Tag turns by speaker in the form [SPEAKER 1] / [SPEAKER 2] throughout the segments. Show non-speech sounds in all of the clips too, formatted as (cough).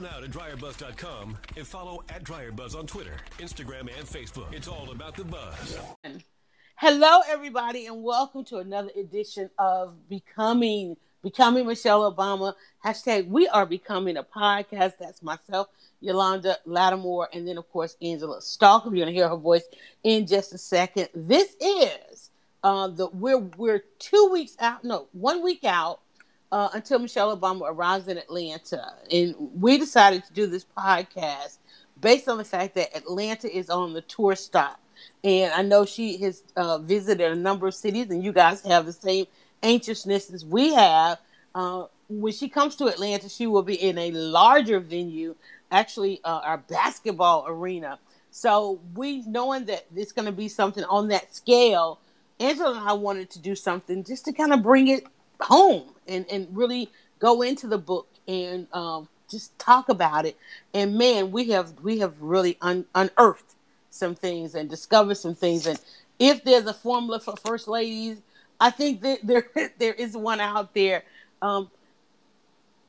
[SPEAKER 1] now to dryerbuzz.com and follow at dryerbuzz on Twitter, Instagram, and Facebook. It's all about the buzz.
[SPEAKER 2] Hello, everybody, and welcome to another edition of Becoming Becoming Michelle Obama. Hashtag We Are Becoming a podcast. That's myself, Yolanda Lattimore, and then of course Angela Stalker. You're gonna hear her voice in just a second. This is uh, the we're we're two weeks out, no, one week out uh, until Michelle Obama arrives in Atlanta. And we decided to do this podcast based on the fact that Atlanta is on the tour stop. And I know she has uh, visited a number of cities, and you guys have the same anxiousness as we have. Uh, when she comes to Atlanta, she will be in a larger venue, actually, uh, our basketball arena. So, we knowing that it's going to be something on that scale, Angela and I wanted to do something just to kind of bring it home and, and really go into the book and um, just talk about it. And man, we have we have really un- unearthed some things and discovered some things. And if there's a formula for first ladies, I think that (laughs) there there is one out there. Um,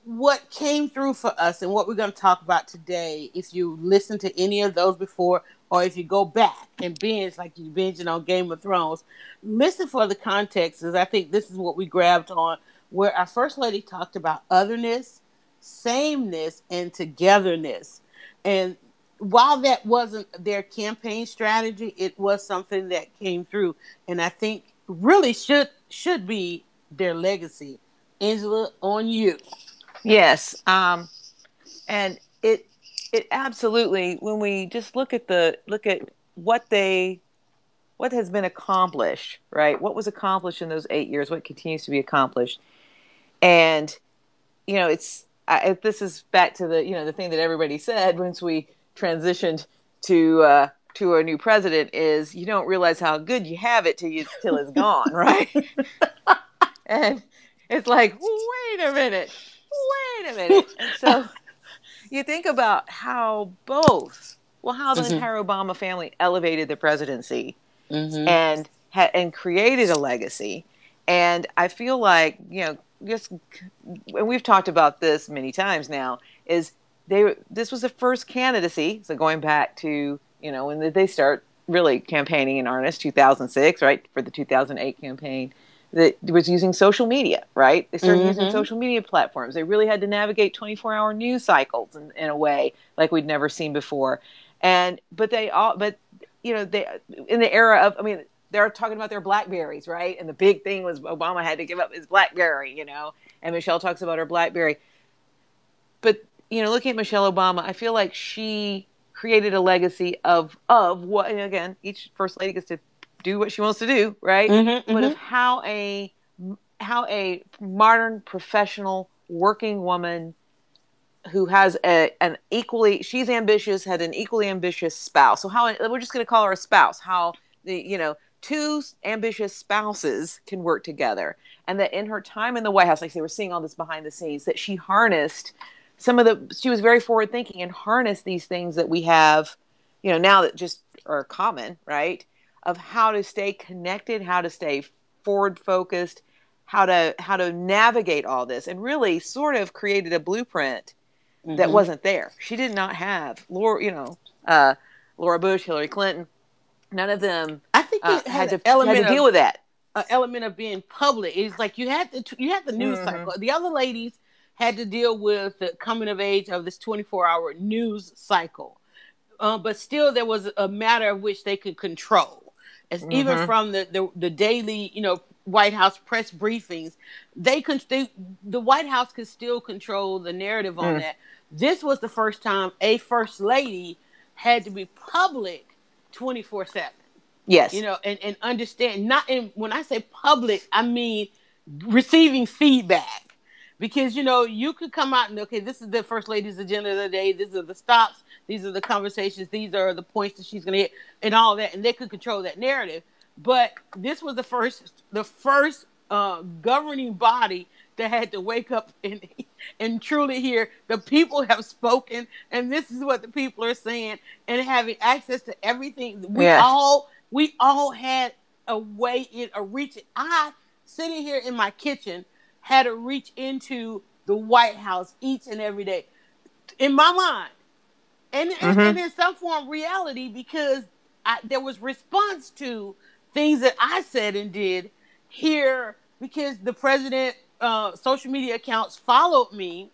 [SPEAKER 2] what came through for us and what we're going to talk about today, if you listen to any of those before, or if you go back and binge like you binging on Game of Thrones, listen for the context. Is I think this is what we grabbed on, where our first lady talked about otherness, sameness, and togetherness. And while that wasn't their campaign strategy, it was something that came through, and I think really should should be their legacy. Angela, on you.
[SPEAKER 3] Yes. Um, and it it absolutely when we just look at the look at what they what has been accomplished, right? What was accomplished in those eight years? What continues to be accomplished? And you know, it's I, this is back to the you know the thing that everybody said once we transitioned to uh, to a new president is you don't realize how good you have it till you till it's gone, right? (laughs) and it's like, wait a minute, wait a minute. And so you think about how both, well, how the mm-hmm. entire Obama family elevated the presidency mm-hmm. and ha- and created a legacy. And I feel like, you know, just and we've talked about this many times now, is they this was the first candidacy. So going back to you know when they start really campaigning in earnest, 2006, right, for the 2008 campaign that was using social media, right? They started mm-hmm. using social media platforms. They really had to navigate 24 hour news cycles in, in, a way like we'd never seen before. And, but they all, but, you know, they, in the era of, I mean, they're talking about their Blackberries, right? And the big thing was Obama had to give up his Blackberry, you know, and Michelle talks about her Blackberry. But, you know, looking at Michelle Obama, I feel like she created a legacy of, of what, again, each first lady gets to do what she wants to do, right? Mm-hmm, but mm-hmm. of how a how a modern professional working woman who has a, an equally she's ambitious had an equally ambitious spouse so how we're just going to call her a spouse how the you know two ambitious spouses can work together and that in her time in the white house like they were seeing all this behind the scenes that she harnessed some of the she was very forward thinking and harnessed these things that we have you know now that just are common right of how to stay connected, how to stay forward focused, how to how to navigate all this, and really sort of created a blueprint mm-hmm. that wasn't there. She did not have Laura, you know, uh, Laura Bush, Hillary Clinton. None of them.
[SPEAKER 2] I think uh, had, to,
[SPEAKER 3] had to deal with that.
[SPEAKER 2] An element of being public. It's like you had to you had the news mm-hmm. cycle. The other ladies had to deal with the coming of age of this 24 hour news cycle. Uh, but still, there was a matter of which they could control as mm-hmm. even from the, the, the daily you know White House press briefings, they could they, the White House could still control the narrative on mm. that. This was the first time a first lady had to be public twenty four seven.
[SPEAKER 3] Yes,
[SPEAKER 2] you know, and and understand not. And when I say public, I mean receiving feedback because you know you could come out and okay this is the first lady's agenda of the day these are the stops these are the conversations these are the points that she's going to hit and all that and they could control that narrative but this was the first the first uh, governing body that had to wake up and (laughs) and truly hear the people have spoken and this is what the people are saying and having access to everything we yeah. all we all had a way in a reach i sitting here in my kitchen had to reach into the White House each and every day. in my mind, and mm-hmm. and, and in some form reality because I, there was response to things that I said and did here because the president uh, social media accounts followed me,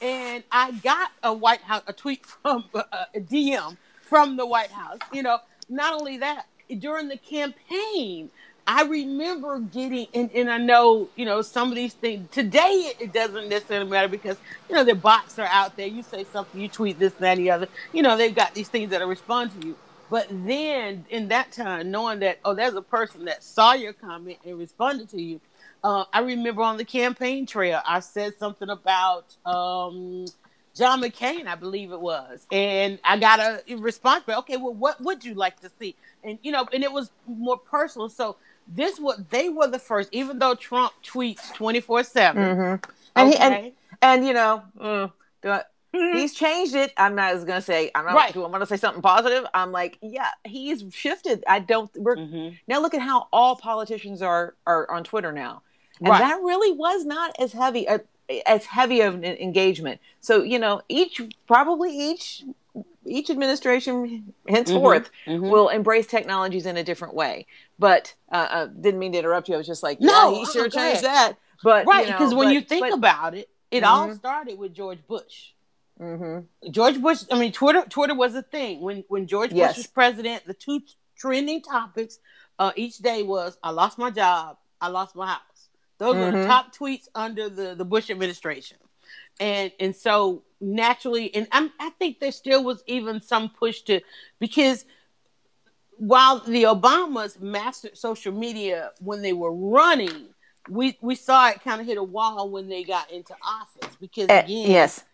[SPEAKER 2] and I got a White House a tweet (laughs) from uh, a DM from the White House. You know, not only that during the campaign. I remember getting, and, and I know, you know, some of these things today it, doesn't necessarily matter because, you know, the bots are out there. You say something, you tweet this, that, and the other. You know, they've got these things that respond to you. But then in that time, knowing that, oh, there's a person that saw your comment and responded to you. Uh, I remember on the campaign trail, I said something about um, John McCain, I believe it was. And I got a response, but okay, well, what would you like to see? And, you know, and it was more personal. So this was, they were the first, even though Trump tweets 24 7. Mm-hmm.
[SPEAKER 3] And, he and, and, you know, mm, Mm-hmm. He's changed it. I'm not going to say I'm not right. do I want to say something positive. I'm like, yeah, he's shifted. I don't. We're mm-hmm. now look at how all politicians are are on Twitter now, and right. that really was not as heavy uh, as heavy of an engagement. So you know, each probably each each administration henceforth mm-hmm. mm-hmm. will embrace technologies in a different way. But uh, uh, didn't mean to interrupt you. I was just like, no, yeah, he sure changed that. But
[SPEAKER 2] right, because you know, when but, you think but, about it, it all mm-hmm. started with George Bush. Mm-hmm. George Bush. I mean, Twitter. Twitter was a thing when when George yes. Bush was president. The two trending topics uh, each day was I lost my job, I lost my house. Those mm-hmm. were the top tweets under the the Bush administration, and and so naturally, and I'm, I think there still was even some push to because while the Obamas mastered social media when they were running, we we saw it kind of hit a wall when they got into office because
[SPEAKER 3] eh, again, yes.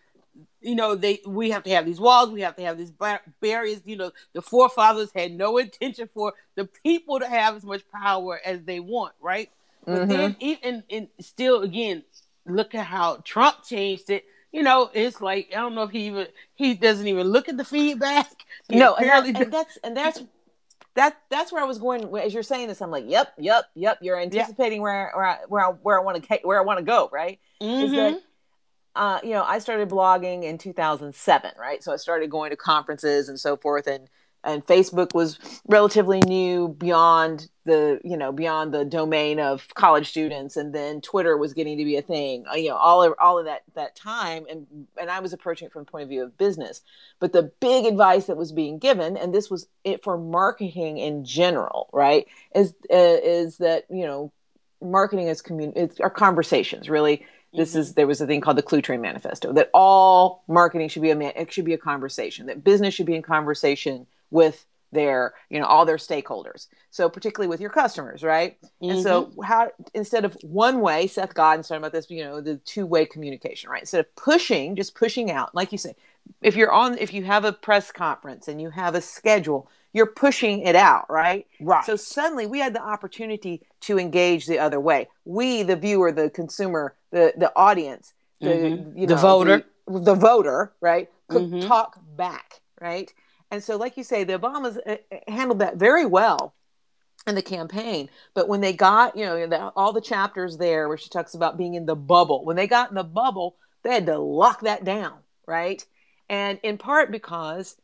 [SPEAKER 2] you know they we have to have these walls we have to have these barriers you know the forefathers had no (laughs) intention for the people to have as much power as they want right mm-hmm. but then even and still again look at how trump changed it you know it's like i don't know if he even he doesn't even look at the feedback (laughs)
[SPEAKER 3] he no and, that, and that's and that's that that's where I was going as you're saying this. I'm like, yep, yep, yep. You're anticipating yep. where where I, where I, where I want to where I want to go, right? Mm-hmm. Is that uh, you know, I started blogging in 2007, right? So I started going to conferences and so forth, and and Facebook was relatively new beyond the you know beyond the domain of college students, and then Twitter was getting to be a thing. Uh, you know, all of, all of that that time, and and I was approaching it from the point of view of business. But the big advice that was being given, and this was it for marketing in general, right? Is uh, is that you know marketing is commun- it's our conversations really this mm-hmm. is there was a thing called the Cluetrain Manifesto that all marketing should be a man it should be a conversation that business should be in conversation with their you know all their stakeholders so particularly with your customers right mm-hmm. and so mm-hmm. how instead of one way seth godin's talking about this you know the two way communication right instead of pushing just pushing out like you say if you're on if you have a press conference and you have a schedule you're pushing it out, right?
[SPEAKER 2] Right.
[SPEAKER 3] So suddenly we had the opportunity to engage the other way. We, the viewer, the consumer, the the audience, the mm-hmm. you know,
[SPEAKER 2] the voter,
[SPEAKER 3] the, the voter, right, could mm-hmm. talk back, right? And so, like you say, the Obamas uh, uh, handled that very well in the campaign. But when they got, you know, the, all the chapters there where she talks about being in the bubble, when they got in the bubble, they had to lock that down, right? And in part because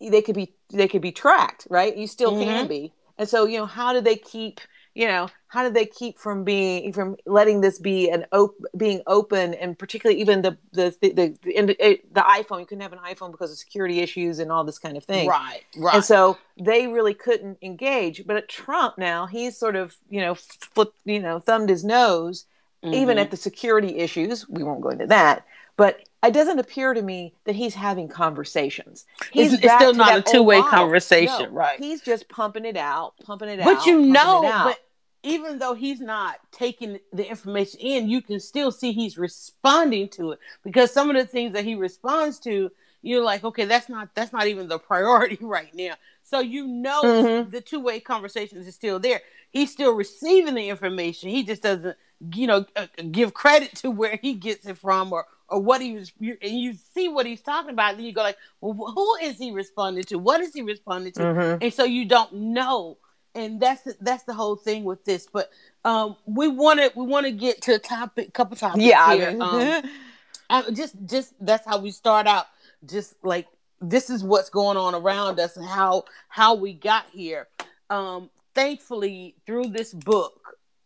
[SPEAKER 3] they could be they could be tracked, right? You still mm-hmm. can be. And so, you know, how do they keep, you know, how do they keep from being from letting this be an op- being open and particularly even the the the the, the, the iPhone you couldn't have an iPhone because of security issues and all this kind of thing.
[SPEAKER 2] Right. Right.
[SPEAKER 3] And so they really couldn't engage. But at Trump now, he's sort of, you know, flipped, you know, thumbed his nose mm-hmm. even at the security issues. We won't go into that. But it doesn't appear to me that he's having conversations. He's
[SPEAKER 2] it's, it's still not a two way conversation, no, right?
[SPEAKER 3] He's just pumping it out, pumping it
[SPEAKER 2] but
[SPEAKER 3] out.
[SPEAKER 2] But you know, but even though he's not taking the information in, you can still see he's responding to it because some of the things that he responds to, you're like, okay, that's not that's not even the priority (laughs) right now. So you know mm-hmm. the two way conversations is still there. He's still receiving the information. He just doesn't, you know, uh, give credit to where he gets it from or or what he was, you, and you see what he's talking about, then you go like, well, who is he responding to? What is he responding to? Mm-hmm. And so you don't know, and that's the, that's the whole thing with this. But um, we want to we want to get to a topic, couple topics
[SPEAKER 3] yeah,
[SPEAKER 2] here. I mean, um, (laughs) I, just just that's how we start out. just like this is what's going on around us and how how we got here. Um, thankfully, through this book,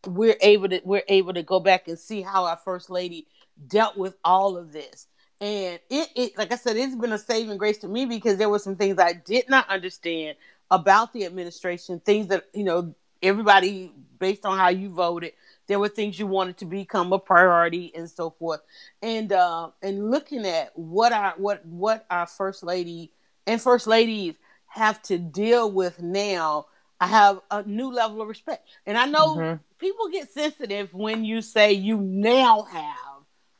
[SPEAKER 2] we're able to we're able to go back and see how our first lady dealt with all of this. And it, it like I said, it's been a saving grace to me because there were some things I did not understand about the administration, things that you know everybody based on how you voted there were things you wanted to become a priority and so forth and uh, and looking at what our what what our first lady and first ladies have to deal with now i have a new level of respect and i know mm-hmm. people get sensitive when you say you now have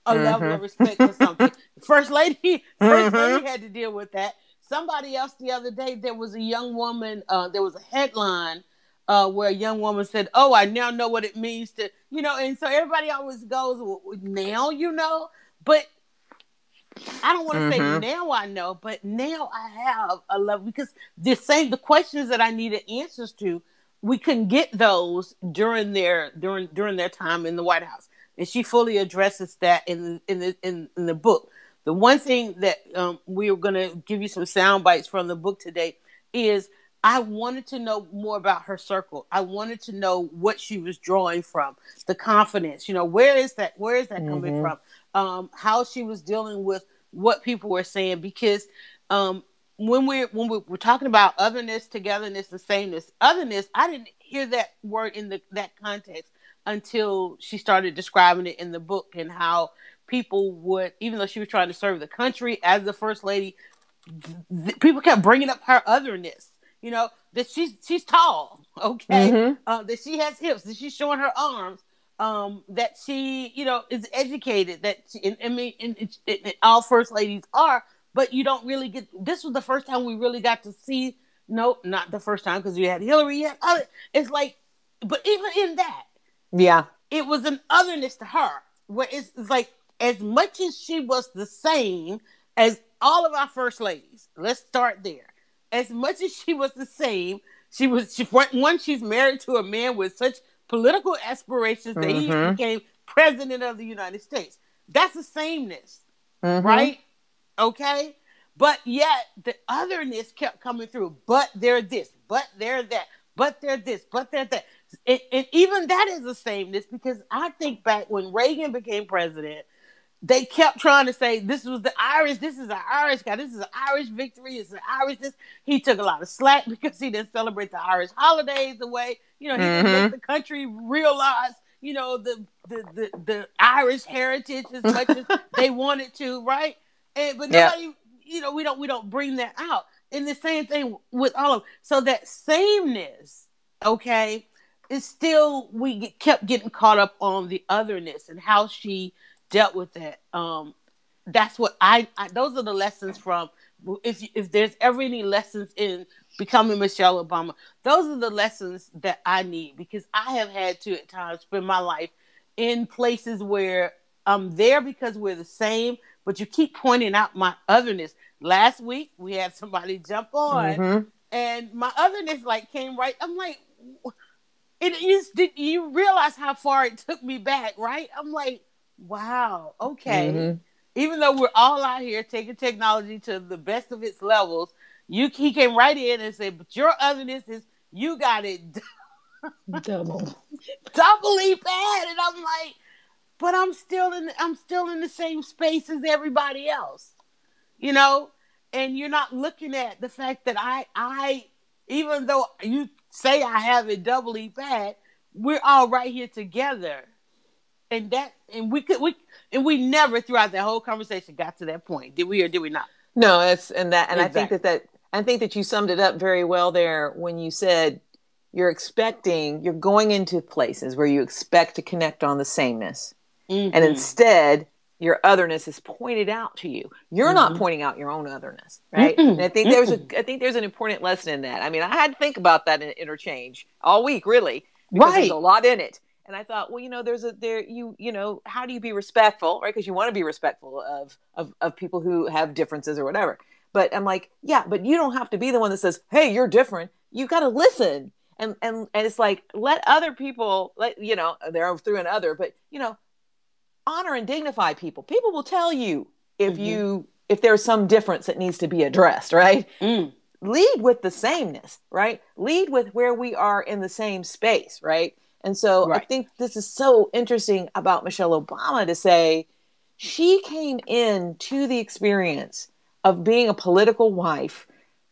[SPEAKER 2] a mm-hmm. level of respect for something (laughs) first lady 1st mm-hmm. lady had to deal with that somebody else the other day there was a young woman uh, there was a headline uh, where a young woman said, "Oh, I now know what it means to," you know, and so everybody always goes, well, "Now you know," but I don't want to mm-hmm. say now I know, but now I have a love because the same the questions that I needed answers to, we couldn't get those during their during during their time in the White House, and she fully addresses that in in the in, in the book. The one thing that um, we are going to give you some sound bites from the book today is I wanted to know more about her circle. I wanted to know what she was drawing from, the confidence. You know, where is that? Where is that mm-hmm. coming from? Um, how she was dealing with what people were saying. Because um, when we when we were talking about otherness, togetherness, and sameness, otherness, I didn't hear that word in the that context until she started describing it in the book and how people would, even though she was trying to serve the country as the first lady, th- people kept bringing up her otherness you know that she's she's tall (laughs) okay? Mm-hmm. uh, that she has hips that she's showing her arms um, that she you know is educated that she, and, I mean and, and, and all first ladies are but you don't really get this was the first time we really got to see no not the first time because we had Hillary yet it's like but even in that
[SPEAKER 3] yeah.
[SPEAKER 2] it was an otherness to her where it's, it's like as much as she was the same as all of our first ladies let's start there as much as she was the same, she was she one. She's married to a man with such political aspirations that mm-hmm. he became president of the United States. That's the sameness, mm-hmm. right? Okay, but yet the otherness kept coming through. But they're this, but they're that, but they're this, but they're that. And, and even that is the sameness because I think back when Reagan became president they kept trying to say this was the Irish, this is an Irish guy, this is an Irish victory, it's an Irish this. He took a lot of slack (laughs) because he didn't celebrate the Irish holidays the way, you know, he mm-hmm. didn't make the country realize, you know, the the the, the Irish heritage as much as (laughs) they wanted to, right? And but nobody, yeah. you know, we don't we don't bring that out. And the same thing with all of so that sameness, okay, is still we get, kept getting caught up on the otherness and how she dealt with that. Um, that's what I, I, Those are the lessons from. If if there's ever any lessons in becoming Michelle Obama, those are the lessons that I need because I have had to at times spend my life in places where I'm there because we're the same, but you keep pointing out my otherness. Last week we had somebody jump on, mm-hmm. and my otherness like came right. I'm like, it is. Did you realize how far it took me back? Right? I'm like, Wow. Okay. Mm-hmm. Even though we're all out here taking technology to the best of its levels, you he came right in and said, "But your otherness is you got it (laughs)
[SPEAKER 3] double,
[SPEAKER 2] doubly bad." And I'm like, "But I'm still in I'm still in the same space as everybody else, you know." And you're not looking at the fact that I I even though you say I have it doubly bad, we're all right here together and that and we could we and we never throughout that whole conversation got to that point did we or did we not
[SPEAKER 3] no it's and that and exactly. i think that that i think that you summed it up very well there when you said you're expecting you're going into places where you expect to connect on the sameness mm-hmm. and instead your otherness is pointed out to you you're mm-hmm. not pointing out your own otherness right mm-hmm. and i think there's a i think there's an important lesson in that i mean i had to think about that in interchange all week really right there's a lot in it and I thought, well, you know, there's a there you you know, how do you be respectful, right? Because you want to be respectful of, of of people who have differences or whatever. But I'm like, yeah, but you don't have to be the one that says, "Hey, you're different." You got to listen, and and and it's like let other people, let you know, they're through and other, but you know, honor and dignify people. People will tell you if mm-hmm. you if there's some difference that needs to be addressed, right?
[SPEAKER 2] Mm.
[SPEAKER 3] Lead with the sameness, right? Lead with where we are in the same space, right? And so I think this is so interesting about Michelle Obama to say she came in to the experience of being a political wife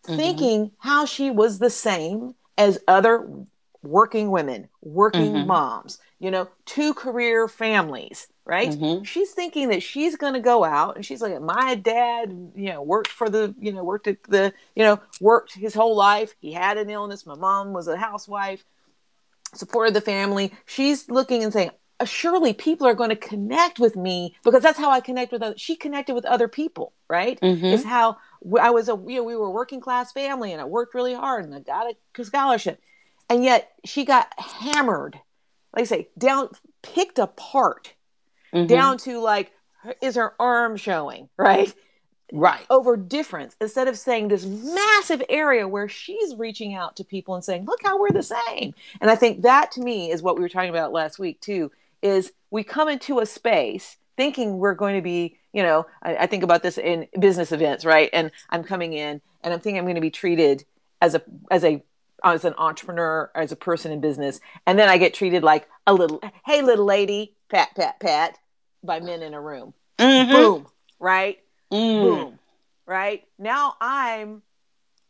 [SPEAKER 2] Mhm.
[SPEAKER 3] thinking how she was the same as other working women, working
[SPEAKER 2] Mhm.
[SPEAKER 3] moms, you know, two career families, right?
[SPEAKER 2] Mhm.
[SPEAKER 3] She's thinking that she's going to go out and she's like, my dad, you know, worked for the, you know, worked at the, you know, worked his whole life. He had an illness. My mom was a housewife, supported the family. She's looking and saying, "Uh, surely people are going to connect with me because that's how I connect with other. She connected with other people, right?
[SPEAKER 2] Mhm.
[SPEAKER 3] It's how I was a, you know, we were a working class family and I worked really hard and I got a scholarship. And yet she got hammered, like I say, down, picked apart
[SPEAKER 2] Mhm.
[SPEAKER 3] down to like, is her arm showing, (laughs) right?
[SPEAKER 2] Right.
[SPEAKER 3] over difference instead of saying this massive area where she's reaching out to people and saying look how we're the same. And i think that to me is what we were talking about last week too is we come into a space thinking we're going to be you know i, I think about this in business events right? And i'm coming in and i'm thinking i'm going to be treated as a as a as an entrepreneur as a person in business. And then i get treated like a little hey little lady pat pat pat by men in a room.
[SPEAKER 2] Mhm.
[SPEAKER 3] boom right
[SPEAKER 2] Mm.
[SPEAKER 3] boom right now i'm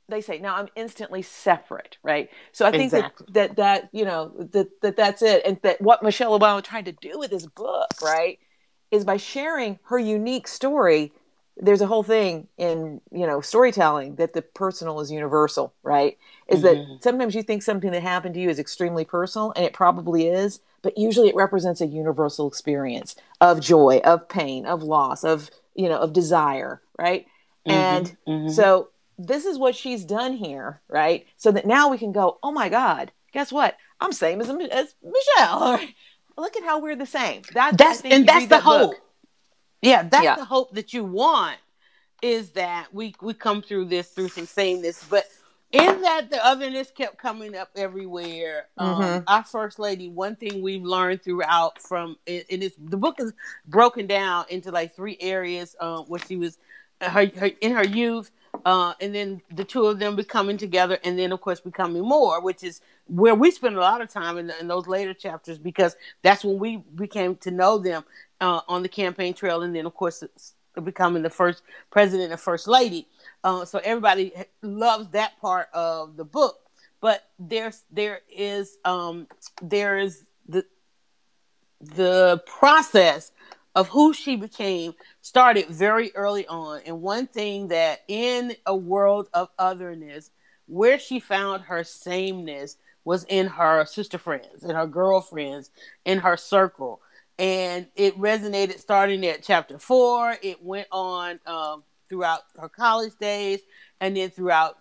[SPEAKER 3] they say now i'm instantly separate right so i think
[SPEAKER 2] Exactly.
[SPEAKER 3] that, that that you know that, that that's it and that what michelle obama tried to do with this book right is by sharing her unique story there's a whole thing in you know storytelling that the personal is universal right is
[SPEAKER 2] Mhm.
[SPEAKER 3] that sometimes you think something that happened to you is extremely personal and it probably is but usually it represents a universal experience of joy of pain of loss of you know of desire right and
[SPEAKER 2] Mhm.
[SPEAKER 3] so this is what she's done here right so that now we can go oh my god guess what i'm same as, as michelle (laughs) look at how we're the same that's,
[SPEAKER 2] that's and that's the
[SPEAKER 3] that book.
[SPEAKER 2] hope. Yeah, that's
[SPEAKER 3] Yeah.
[SPEAKER 2] the hope that you want is that we we come through this through some sameness, but in that the otherness kept coming up everywhere. Um,
[SPEAKER 3] Mhm.
[SPEAKER 2] Our first lady, one thing we've learned throughout from in this, the book is broken down into like three areas. Um, where she was uh, her, her in her youth, uh, and then the two of them becoming together, and then of course becoming more, which is where we spend a lot of time in, in those later chapters because that's when we became to know them uh, on the campaign trail, and then of course it's becoming the first president and first lady. Uh, so everybody loves that part of the book, but there's there is um, there is the the process of who she became started very early on. And one thing that in a world of otherness, where she found her sameness was in her sister friends, and her girlfriends, in her circle. And it resonated starting at chapter four. It went on um, throughout her college days and then throughout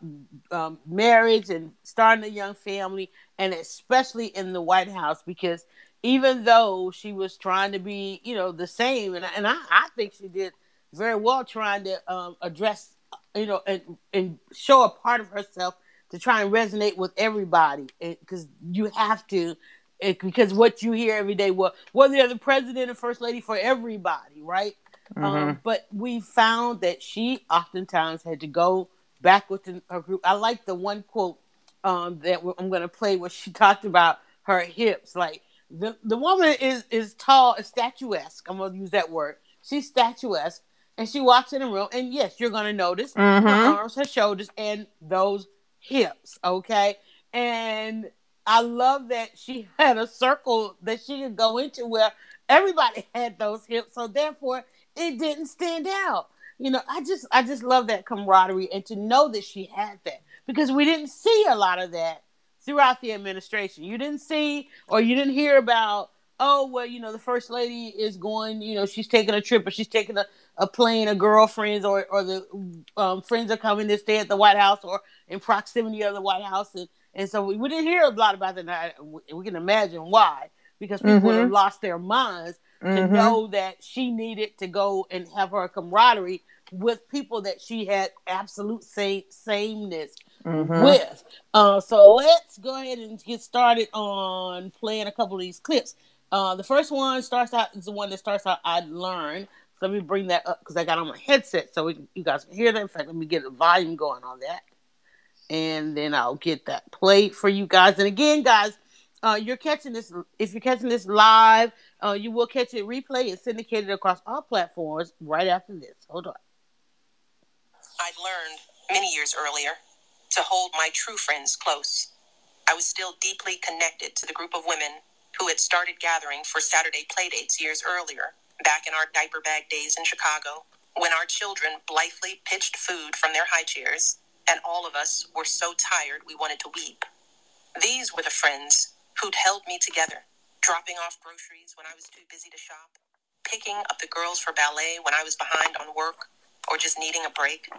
[SPEAKER 2] um, marriage and starting a young family, and especially in the White House because even though she was trying to be, you know, the same, and, and I, I think she did very well trying to um, address, you know, and, and show a part of herself to try and resonate with everybody, because you have to, it, because what you hear every day, well, well, they're the president and first lady for everybody, right? Um, but we found that she oftentimes had to go back within her group. I like the one quote um, that I'm going to play where she (laughs) talked about her hips, like the the woman is is tall, is statuesque. I'm gonna use that word. She's statuesque, and she walks in the room, and yes, you're gonna notice her
[SPEAKER 3] Mhm.
[SPEAKER 2] arms, her shoulders, and those hips. Okay, and I love that she (laughs) had a circle that she could go into where everybody (laughs) had those hips, so therefore it didn't stand out. You know, I just I just love that camaraderie and to know that she had that because we didn't see a lot of that throughout the administration. You didn't see or you didn't hear about, oh, well, you know, the first lady is going, you know, she's taking a trip or she's taking a, a plane of girlfriends or, or the um, friends are coming to stay at the White House or in proximity of the White House. And, and so we, we didn't hear a lot about that. We- we can imagine why, because people would have lost their minds to
[SPEAKER 3] Mhm.
[SPEAKER 2] know that she needed to go and have her camaraderie with people that she had absolute same sameness
[SPEAKER 3] Mhm.
[SPEAKER 2] with. Uh, so let's go ahead and get started on playing a couple of these clips. Uh, the first one starts out is the one that starts out. I learned So let me bring that up because I got on my headset so we, you guys can hear that. In fact, let me get the volume going on that. And then I'll get that played for you guys. And again, guys, uh, you're catching this if you're catching this live, uh, you will catch it replay and syndicated across all platforms right after this. Hold on.
[SPEAKER 4] I'd learned many years earlier to hold my true friends close. I was still deeply connected to the group of women who had started gathering for Saturday playdates years earlier, back in our diaper bag days in Chicago, when our children blithely pitched food from their high chairs, and all of us were so tired we wanted to weep. These were the friends who'd held me together, dropping off groceries when I was too busy to shop, picking up the girls for ballet when I was behind on work or just needing a break.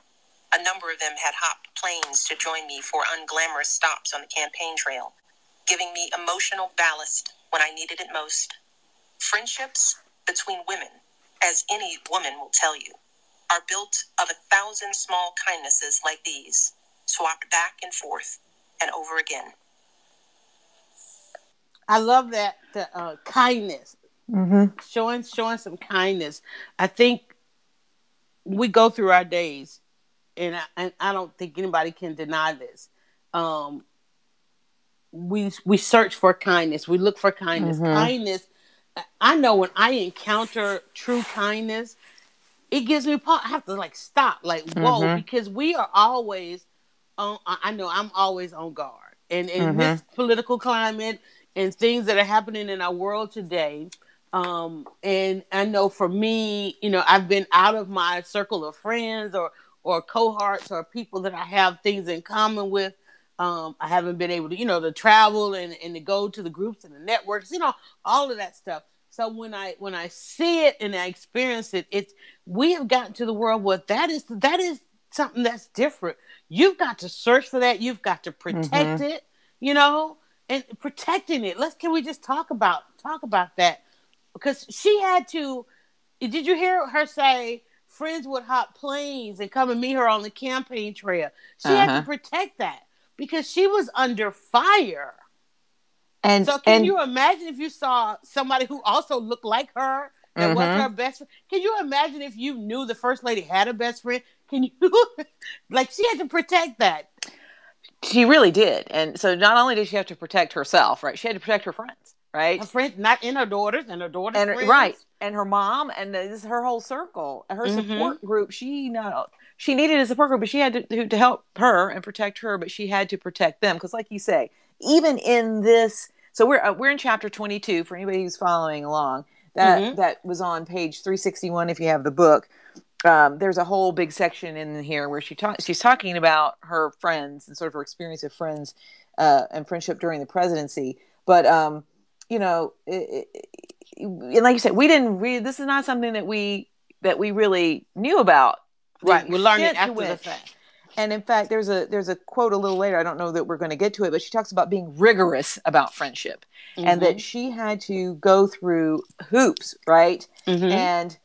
[SPEAKER 4] A number of them had hopped planes to join me for unglamorous stops on the campaign trail, giving me emotional ballast when I needed it most. Friendships between women, as any woman will tell you, are built of a thousand small kindnesses like these, swapped back and forth and over again.
[SPEAKER 2] I love that the uh, kindness,
[SPEAKER 3] Mm-hmm.
[SPEAKER 2] showing showing some kindness. I think we go through our days, and I, and I don't think anybody can deny this. Um, we we search for kindness. We look for kindness.
[SPEAKER 3] Mhm.
[SPEAKER 2] Kindness. I know when I encounter true kindness, it gives me pause. I have to like stop, like whoa,
[SPEAKER 3] Mhm.
[SPEAKER 2] because we are always on. I I know I'm always on guard, and in this political climate and things that are happening in our world today. Um, and I know for me, you know, I've been out of my circle of friends or or cohorts or people that I have things in common with. Um, I haven't been able to, you know, to travel and, and to go to the groups and the networks, you know, all of that stuff. So when I when I see it and I experience it, it's we have gotten to the world where that is that is something that's different. You've got to search for that. You've got to protect it, you know, and protecting it. Let's can we just talk about talk about that because she had to. Did you hear her say? Friends would hop planes and come and meet her on the campaign trail. She had
[SPEAKER 3] Uh-huh.
[SPEAKER 2] to protect that because she was under fire.
[SPEAKER 3] And
[SPEAKER 2] So can
[SPEAKER 3] and
[SPEAKER 2] you imagine if you saw somebody who also looked like her that was
[SPEAKER 3] Mhm.
[SPEAKER 2] her best friend? Can you imagine if you knew the first lady had a best friend? Can you (laughs) like she had to protect that?
[SPEAKER 3] She really did. And so not only did she have to protect herself, right? She had to protect her friends, right?
[SPEAKER 2] Her friends, not in her daughters, and her daughters.
[SPEAKER 3] and
[SPEAKER 2] friends.
[SPEAKER 3] right and her mom and this is her whole circle her
[SPEAKER 2] Mhm.
[SPEAKER 3] support group she not she needed a support group but she had to, to, to help her and protect her but she had to protect them because like you say even in this so we're uh, we're in chapter 22 for anybody who's following along that
[SPEAKER 2] Mhm.
[SPEAKER 3] that was on page 361 if you have the book um, there's a whole big section in here where she talks she's talking about her friends and sort of her experience of friends uh, and friendship during the presidency but um, you know it, it, and like you said we didn't read this is not something that we that we really knew about
[SPEAKER 2] right. Learning
[SPEAKER 3] extent to
[SPEAKER 2] after the fact.
[SPEAKER 3] and in fact there's a there's a quote a little later i don't know that we're going to get to it but she talks about being rigorous about friendship and that she had to go through hoops right
[SPEAKER 2] Mhm.
[SPEAKER 3] and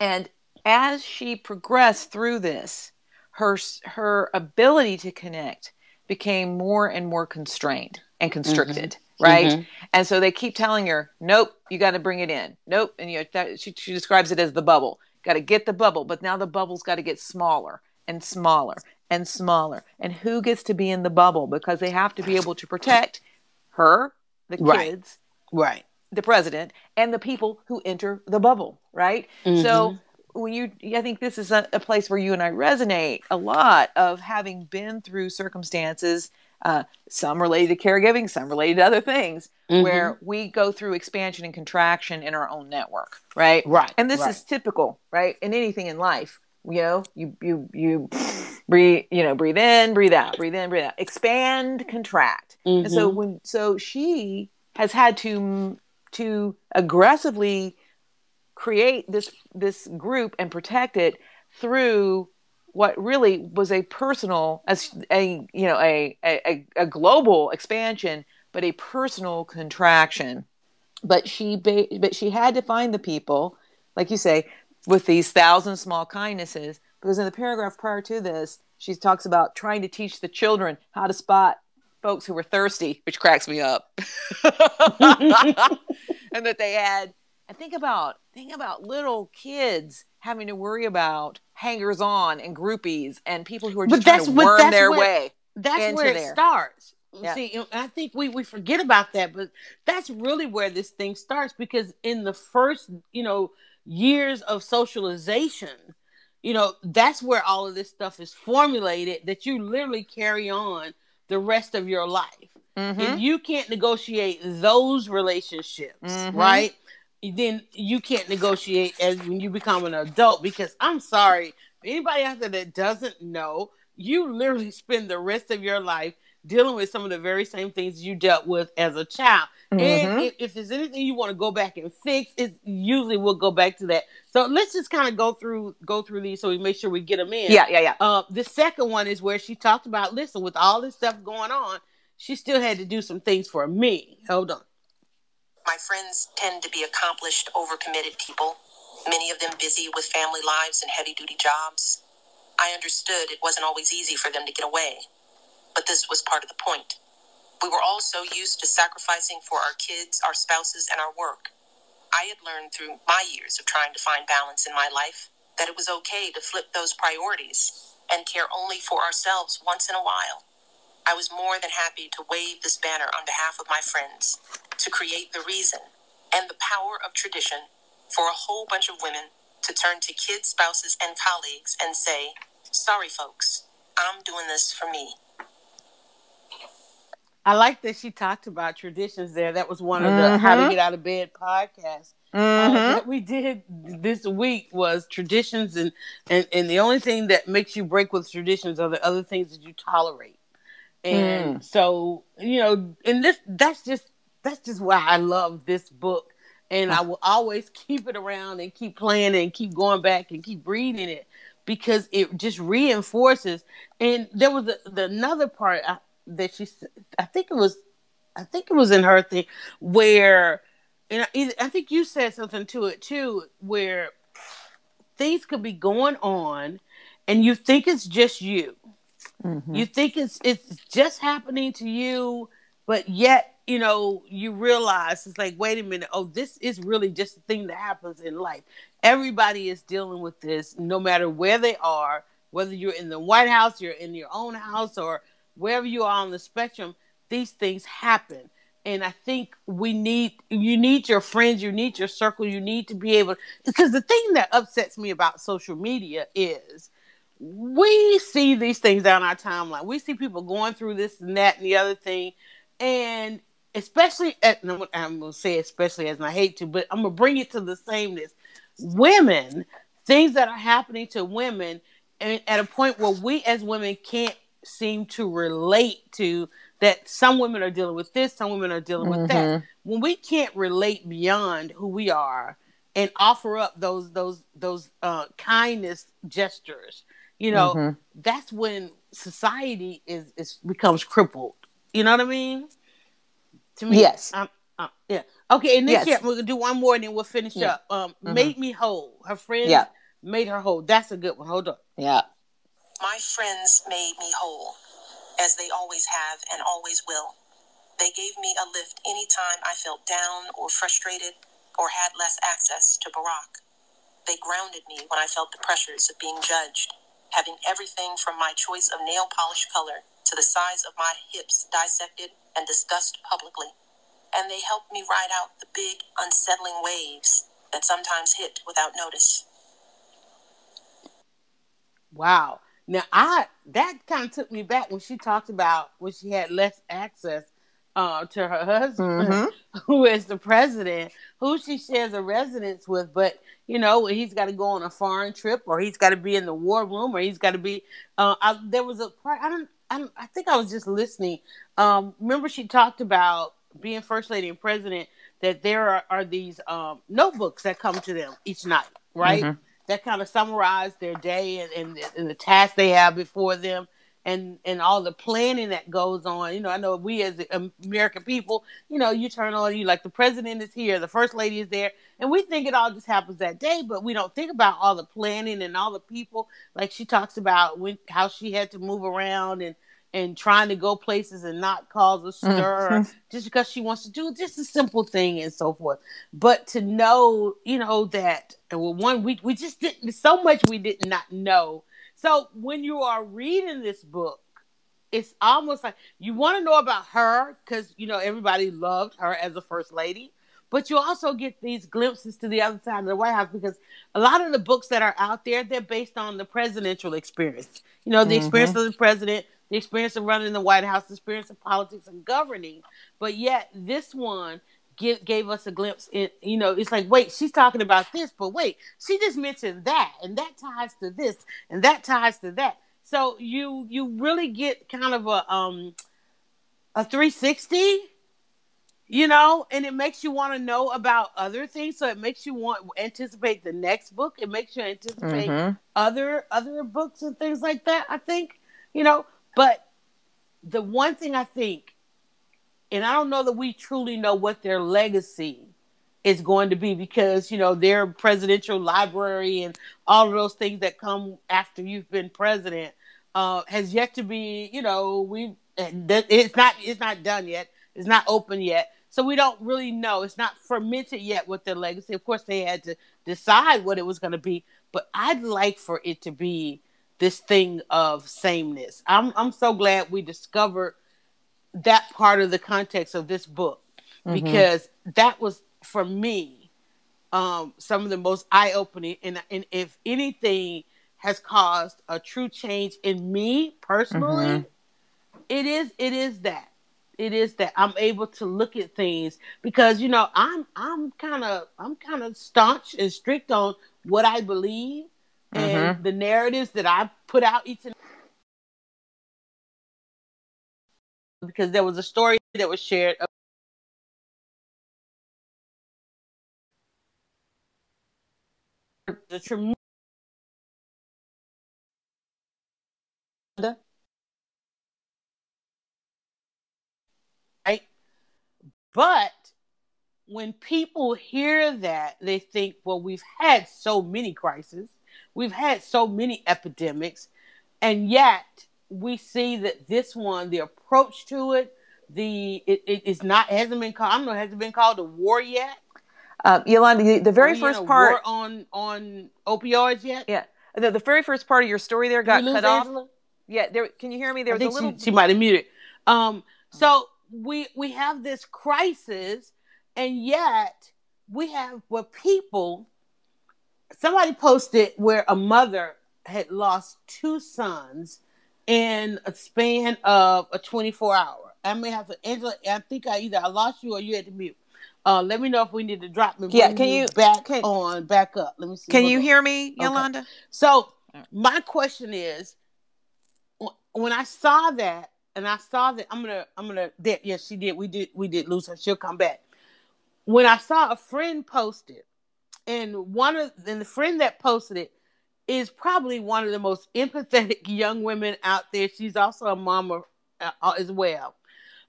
[SPEAKER 3] and as she progressed through this her her ability to connect became more and more constrained and constricted right
[SPEAKER 2] Mhm.
[SPEAKER 3] and so they keep telling her nope you got to bring it in nope and you know, that, she, she describes it as the bubble got to get the bubble but now the bubble's got to get smaller and smaller and smaller and who gets to be in the bubble because they have to be able to protect her the
[SPEAKER 2] Right.
[SPEAKER 3] kids
[SPEAKER 2] right.
[SPEAKER 3] the president and the people who enter the bubble, right? So
[SPEAKER 2] Mhm.
[SPEAKER 3] When you, I think this is a, a place where you and I resonate a lot of having been through circumstances, uh, some related to caregiving, some related to other things,
[SPEAKER 2] Mhm.
[SPEAKER 3] where we go through expansion and contraction in our own network, right?
[SPEAKER 2] Right,
[SPEAKER 3] And this
[SPEAKER 2] right.
[SPEAKER 3] is typical, right? In anything in life, you know, you you you breathe, you know, breathe in, breathe out, breathe in, breathe out, expand, contract. And so
[SPEAKER 2] Mhm.
[SPEAKER 3] when so she has had to to aggressively create this this group and protect it through what really was a personal as a you know a a, a global expansion but a personal contraction. But she ba- but she had to find the people like you say with these thousand small kindnesses because in the paragraph prior to this she talks about trying to teach the children how to spot folks who were thirsty which cracks me up. (laughs) (laughs) And that they had And think about think about little kids having to worry about hangers on and groupies and people who are just
[SPEAKER 2] But
[SPEAKER 3] trying to worm their
[SPEAKER 2] where-
[SPEAKER 3] way.
[SPEAKER 2] that's where it
[SPEAKER 3] there.
[SPEAKER 2] starts.
[SPEAKER 3] Yeah.
[SPEAKER 2] See, I think we, we forget about that, but that's really where this thing starts because in the first, you know, years of socialization, you know, that's where all of this stuff is formulated that you literally carry on the rest of your life.
[SPEAKER 3] Mhm.
[SPEAKER 2] If you can't negotiate those relationships,
[SPEAKER 3] Mhm.
[SPEAKER 2] right? Then you can't negotiate as when you become an adult because I'm sorry, anybody out there that doesn't know, you literally spend the rest of your life dealing with some of the very same things you dealt with as a child. And
[SPEAKER 3] Mhm.
[SPEAKER 2] if, if there's anything you want to go back and fix, it usually we'll go back to that. So let's just kind of go through go through these so we make sure we get them in.
[SPEAKER 3] Yeah, yeah, yeah.
[SPEAKER 2] Uh, the second one is where she talked about, listen, with all this stuff going on, she still had to do some things for me. Hold on.
[SPEAKER 4] My friends tend to be accomplished, overcommitted people, many of them busy with family lives and heavy duty jobs. I understood it wasn't always easy for them to get away, but this was part of the point. We were all so used to sacrificing for our kids, our spouses, and our work. I had learned through my years of trying to find balance in my life that it was okay to flip those priorities and care only for ourselves once in a while. I was more than happy to wave this banner on behalf of my friends to create the reason and the power of tradition for a whole bunch of women to turn to kids, spouses, and colleagues and say, Sorry, folks, I'm doing this for me.
[SPEAKER 2] I like that she talked about traditions there. That was one of the How to
[SPEAKER 3] Mhm.
[SPEAKER 2] Get Out of Bed podcasts. uh,
[SPEAKER 3] Mhm.
[SPEAKER 2] that we did this week was traditions and, and and the only thing that makes you break with traditions are the other things that you tolerate and mm. so you know and this that's just that's just why i love this book. And i will always (laughs) keep it around and keep playing it and keep going back and keep reading it because it just reinforces. And there was a, the another part I, that she, I think it was i think it was in her thing where and I, I think you said something to it too, where things could be going on, and you think it's just you.
[SPEAKER 3] Mhm.
[SPEAKER 2] You think it's it's just happening to you, but yet you know you realize it's like, wait a minute, oh, this is really just a thing that happens in life. Everybody is dealing with this, no matter where they are, whether you're in the White House, you're in your own house, or wherever you are on the spectrum. These things happen and I think we need you need your friends, you need your circle, you need to be able because the thing that upsets me about social media is we see these things on our timeline. We see people going through this and that and the other thing, and especially at and I'm gonna- say especially as I hate to, but I'm gonna bring it to the sameness. Women, things that are happening to women, and at a point where we as women can't seem to relate to that some women are dealing with this, some women are dealing with that. When we can't relate beyond who we are and offer up those those those uh, kindness gestures, you know,
[SPEAKER 3] Mhm.
[SPEAKER 2] that's when society is is becomes crippled. You know what I mean? To me,
[SPEAKER 3] Yes.
[SPEAKER 2] um, uh, yeah. Okay, and this
[SPEAKER 3] Yes.
[SPEAKER 2] year we're gonna do one more, and then we'll finish
[SPEAKER 3] Yeah.
[SPEAKER 2] up. Um,
[SPEAKER 3] Mhm.
[SPEAKER 2] made me whole. Her friends
[SPEAKER 3] Yeah.
[SPEAKER 2] made her whole. That's a good one. Hold on.
[SPEAKER 3] Yeah.
[SPEAKER 4] My friends made me whole, as they always have and always will. They gave me a lift anytime I felt down or frustrated or had less access to Barack. They grounded me when I felt the pressures of being judged, having everything from my choice of nail polish color to the size of my hips dissected and discussed publicly. And they helped me ride out the big, unsettling waves that sometimes hit without notice.
[SPEAKER 2] Wow. Now I that kind of took me back when she talked about when she had less access uh, to her husband,
[SPEAKER 3] Mhm. (laughs)
[SPEAKER 2] who is the president, who she shares a residence with, but you know he's got to go on a foreign trip, or he's got to be in the war room, or he's got to be. Uh, I, there was a part I don't, I don't. I think I was just listening. Um, remember she talked about being first lady and president that there are, are these um, notebooks that come to them each night, right?
[SPEAKER 3] Mhm.
[SPEAKER 2] that kind of summarize their day and, and, and the tasks they have before them and and all the planning that goes on. You know, I know we as American people, you know, you turn on you like the president is here, the first lady is there, and we think it all just happens that day, but we don't think about all the planning and all the people. Like she talks about when how she had to move around and and trying to go places and not cause a stir
[SPEAKER 3] Mhm.
[SPEAKER 2] just because she wants to do just a simple thing and so forth. But to know, you know, that well, one we we just didn't so much we did not know. So when you are reading this book, it's almost like you want to know about her because you know everybody loved her as a first lady. But you also get these glimpses to the other side of the White House because a lot of the books that are out there, they're based on the presidential experience. You know, the experience mm-hmm. of the president, the experience of running the White House, the experience of politics and governing. But yet, this one give, gave us a glimpse. In you know, it's like, wait, she's talking about this, but wait, she just mentioned that, and that ties to this, and that ties to that. So you you really get kind of a um a 360 you know and it makes you want to know about other things so it makes you want anticipate the next book it makes you anticipate
[SPEAKER 3] Mhm.
[SPEAKER 2] other other books and things like that i think you know but the one thing i think and i don't know that we truly know what their legacy is going to be because you know their presidential library and all of those things that come after you've been president uh, has yet to be you know we it's not it's not done yet. It's not open yet. So we don't really know. It's not fermented yet with their legacy. Of course they had to decide what it was going to be but i'd like for it to be this thing of sameness. I'm i'm so glad we discovered that part of the context of this book because that was for me um, some of the most eye-opening. And, and if anything has caused a true change in me personally
[SPEAKER 3] Mhm.
[SPEAKER 2] it is it is that. It is that i'm able to look at things because you know i'm i'm kind of i'm kind of staunch and strict on what i believe and the narratives that i put out each and because there was a story that was shared of the right? But when people hear that they think well we've had so many crises. We've had so many epidemics and yet we see that this one the approach to it the it, it is not hasn't been called i don't know hasn't been called a war yet
[SPEAKER 3] Uh, Yolanda, the, the very first part,
[SPEAKER 2] war on on opioids yet
[SPEAKER 3] yeah, the, the very first part of your story there got cut off. Yeah, there. Can you hear me? There was a little.
[SPEAKER 2] she, she might have muted. Um, so we we have this crisis, and yet we have where people. Somebody posted where a mother had lost two sons in a span of a 24 hour. I may have to, Angela. I think I either I lost you or you had to mute. Uh, let me know if we need to drop me.
[SPEAKER 3] Yeah, can you-
[SPEAKER 2] back
[SPEAKER 3] can-
[SPEAKER 2] on back up? Let me see.
[SPEAKER 3] Can you hear me, Yolanda?
[SPEAKER 2] So my question is, when I saw that, and I saw that, I'm gonna, I'm gonna. That, yes, she did. We did, we did lose her. She'll come back. When I saw a friend post it, and one of, and the friend that posted it is probably one of the most empathetic (laughs) young women out there. She's also a mama uh, as well.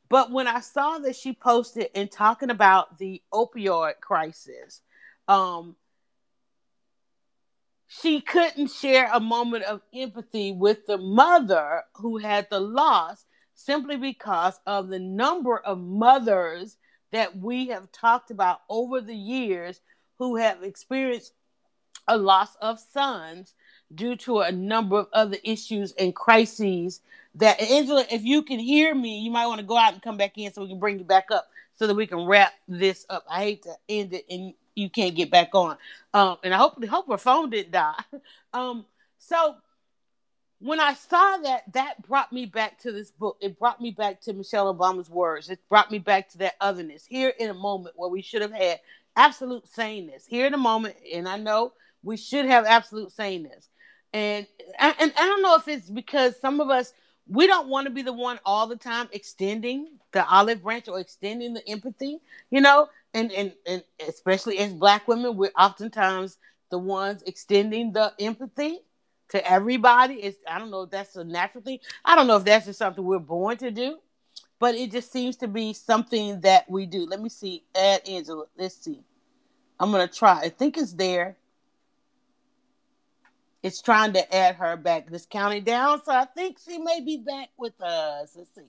[SPEAKER 2] But when I saw that she posted and talking about the opioid crisis, um, she couldn't share a moment of empathy with the mother who had the loss simply because of the number of mothers that we have talked about over the years who have experienced a loss of sons due to a number of other issues and crises that Angela, if you can hear me, you might want to go out and come back in so we can bring you back up so that we can wrap this up. I hate to end it and you can't get back on. Um, and I hope hope her phone didn't die. (laughs) Um, so when I saw that, that brought me back to this book. It brought me back to Michelle Obama's words. It brought me back to that otherness here in a moment where we should have had absolute saneness. Here in a moment, and I know we should have absolute saneness. And and, and I don't know if it's because some of us we don't want to be the one all the time extending the olive branch or extending the empathy, you know, and and and especially as black women, we're oftentimes the ones extending the empathy to everybody. It's I don't know if that's a natural thing. I don't know if that's just something we're born to do, but it just seems to be something that we do. Let me see. Add Angela. Let's see. I'm gonna try. I think it's there. Is trying to add her back this county down. So I think she may be back with us. Let's see.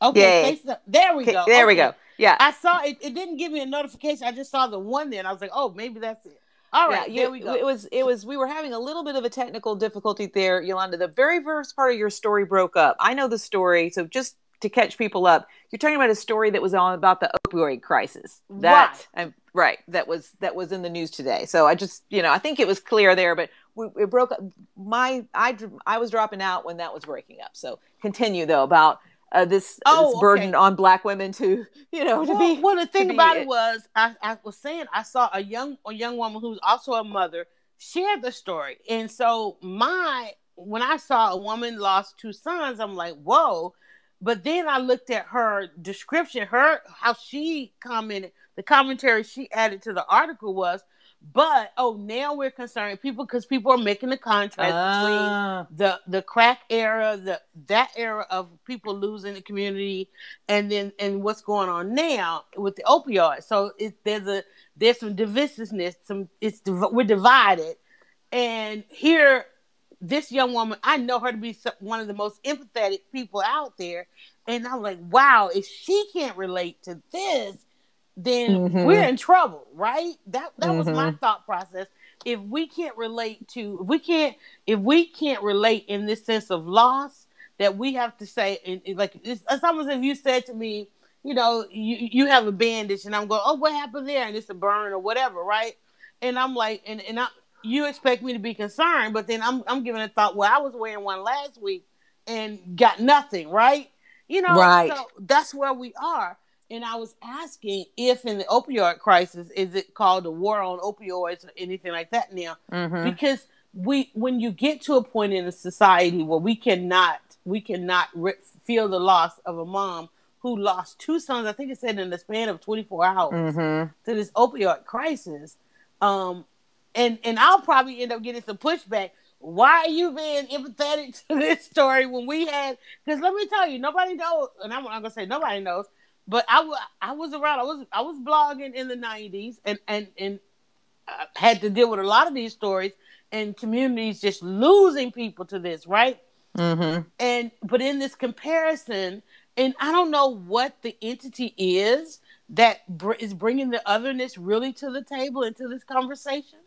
[SPEAKER 2] Okay, so- there we go.
[SPEAKER 3] there we go. Yeah.
[SPEAKER 2] I saw it. It didn't give me a notification. I just saw the one there, and I was like, "Oh, maybe that's it." All right,
[SPEAKER 3] yeah,
[SPEAKER 2] there we go.
[SPEAKER 3] It was it was we were having a little bit of a technical difficulty there, Yolanda. The very first part of your story broke up. I know the story, so just to catch people up, you're talking about a story that was on about the opioid crisis. That right. Right, that was that was in the news today. So I just you know I think it was clear there, but we, it broke up. My I I was dropping out when that was breaking up. So continue though about uh, this,
[SPEAKER 2] Oh,
[SPEAKER 3] this burden
[SPEAKER 2] okay.
[SPEAKER 3] on black women to you know to
[SPEAKER 2] well,
[SPEAKER 3] be
[SPEAKER 2] well, the thing about
[SPEAKER 3] it-
[SPEAKER 2] it was, I, I was saying I saw a young a young woman who's also a mother share the story, and so my when I saw a woman lost two sons, I'm like, whoa. But then I looked at her description, her how she commented, the commentary she added to the article was, but oh, now we're concerned people because people are making the contrast between
[SPEAKER 3] Ah.
[SPEAKER 2] the the crack era, the that era of people losing the community, and then and what's going on now with the opioids. So it, there's a there's some divisiveness. Some it's we're divided, and here this young woman, I know her to be one of the most empathetic people out there, and I'm like, wow, if she can't relate to this, then
[SPEAKER 3] Mhm.
[SPEAKER 2] we're in trouble, right? That that was my
[SPEAKER 3] Mhm.
[SPEAKER 2] thought process. If we can't relate to, if we can't, if we can't relate in this sense of loss, that we have to say, and, and like it's, it's almost if you said to me, you know, you you have a bandage, and I'm going, oh, what happened there? And it's a burn or whatever, right? And I'm like, and and I, you expect me to be concerned, but then I'm I'm giving a thought. Well, I was wearing one last week and got nothing, right? You know,
[SPEAKER 3] Right.
[SPEAKER 2] So that's where we are. And I was asking if in the opioid crisis, is it called a war on opioids or anything like that now?
[SPEAKER 3] Mhm.
[SPEAKER 2] Because we, when you get to a point in a society where we cannot, we cannot re- feel the loss of a mom who lost two sons, I think it said in the span of 24 hours
[SPEAKER 3] Mhm.
[SPEAKER 2] to this opioid crisis. Um, and and I'll probably end up getting some pushback. Why are you being empathetic (laughs) to this story when we had? Because let me tell you, nobody knows, and I'm not gonna say nobody knows, but I was around. I was I was blogging in the '90s, and and and I had to deal with a lot of these stories and communities just losing people to this, right?
[SPEAKER 3] Mhm.
[SPEAKER 2] and but in this comparison and i don't know what the entity is that br- is bringing the otherness really to the table into this conversation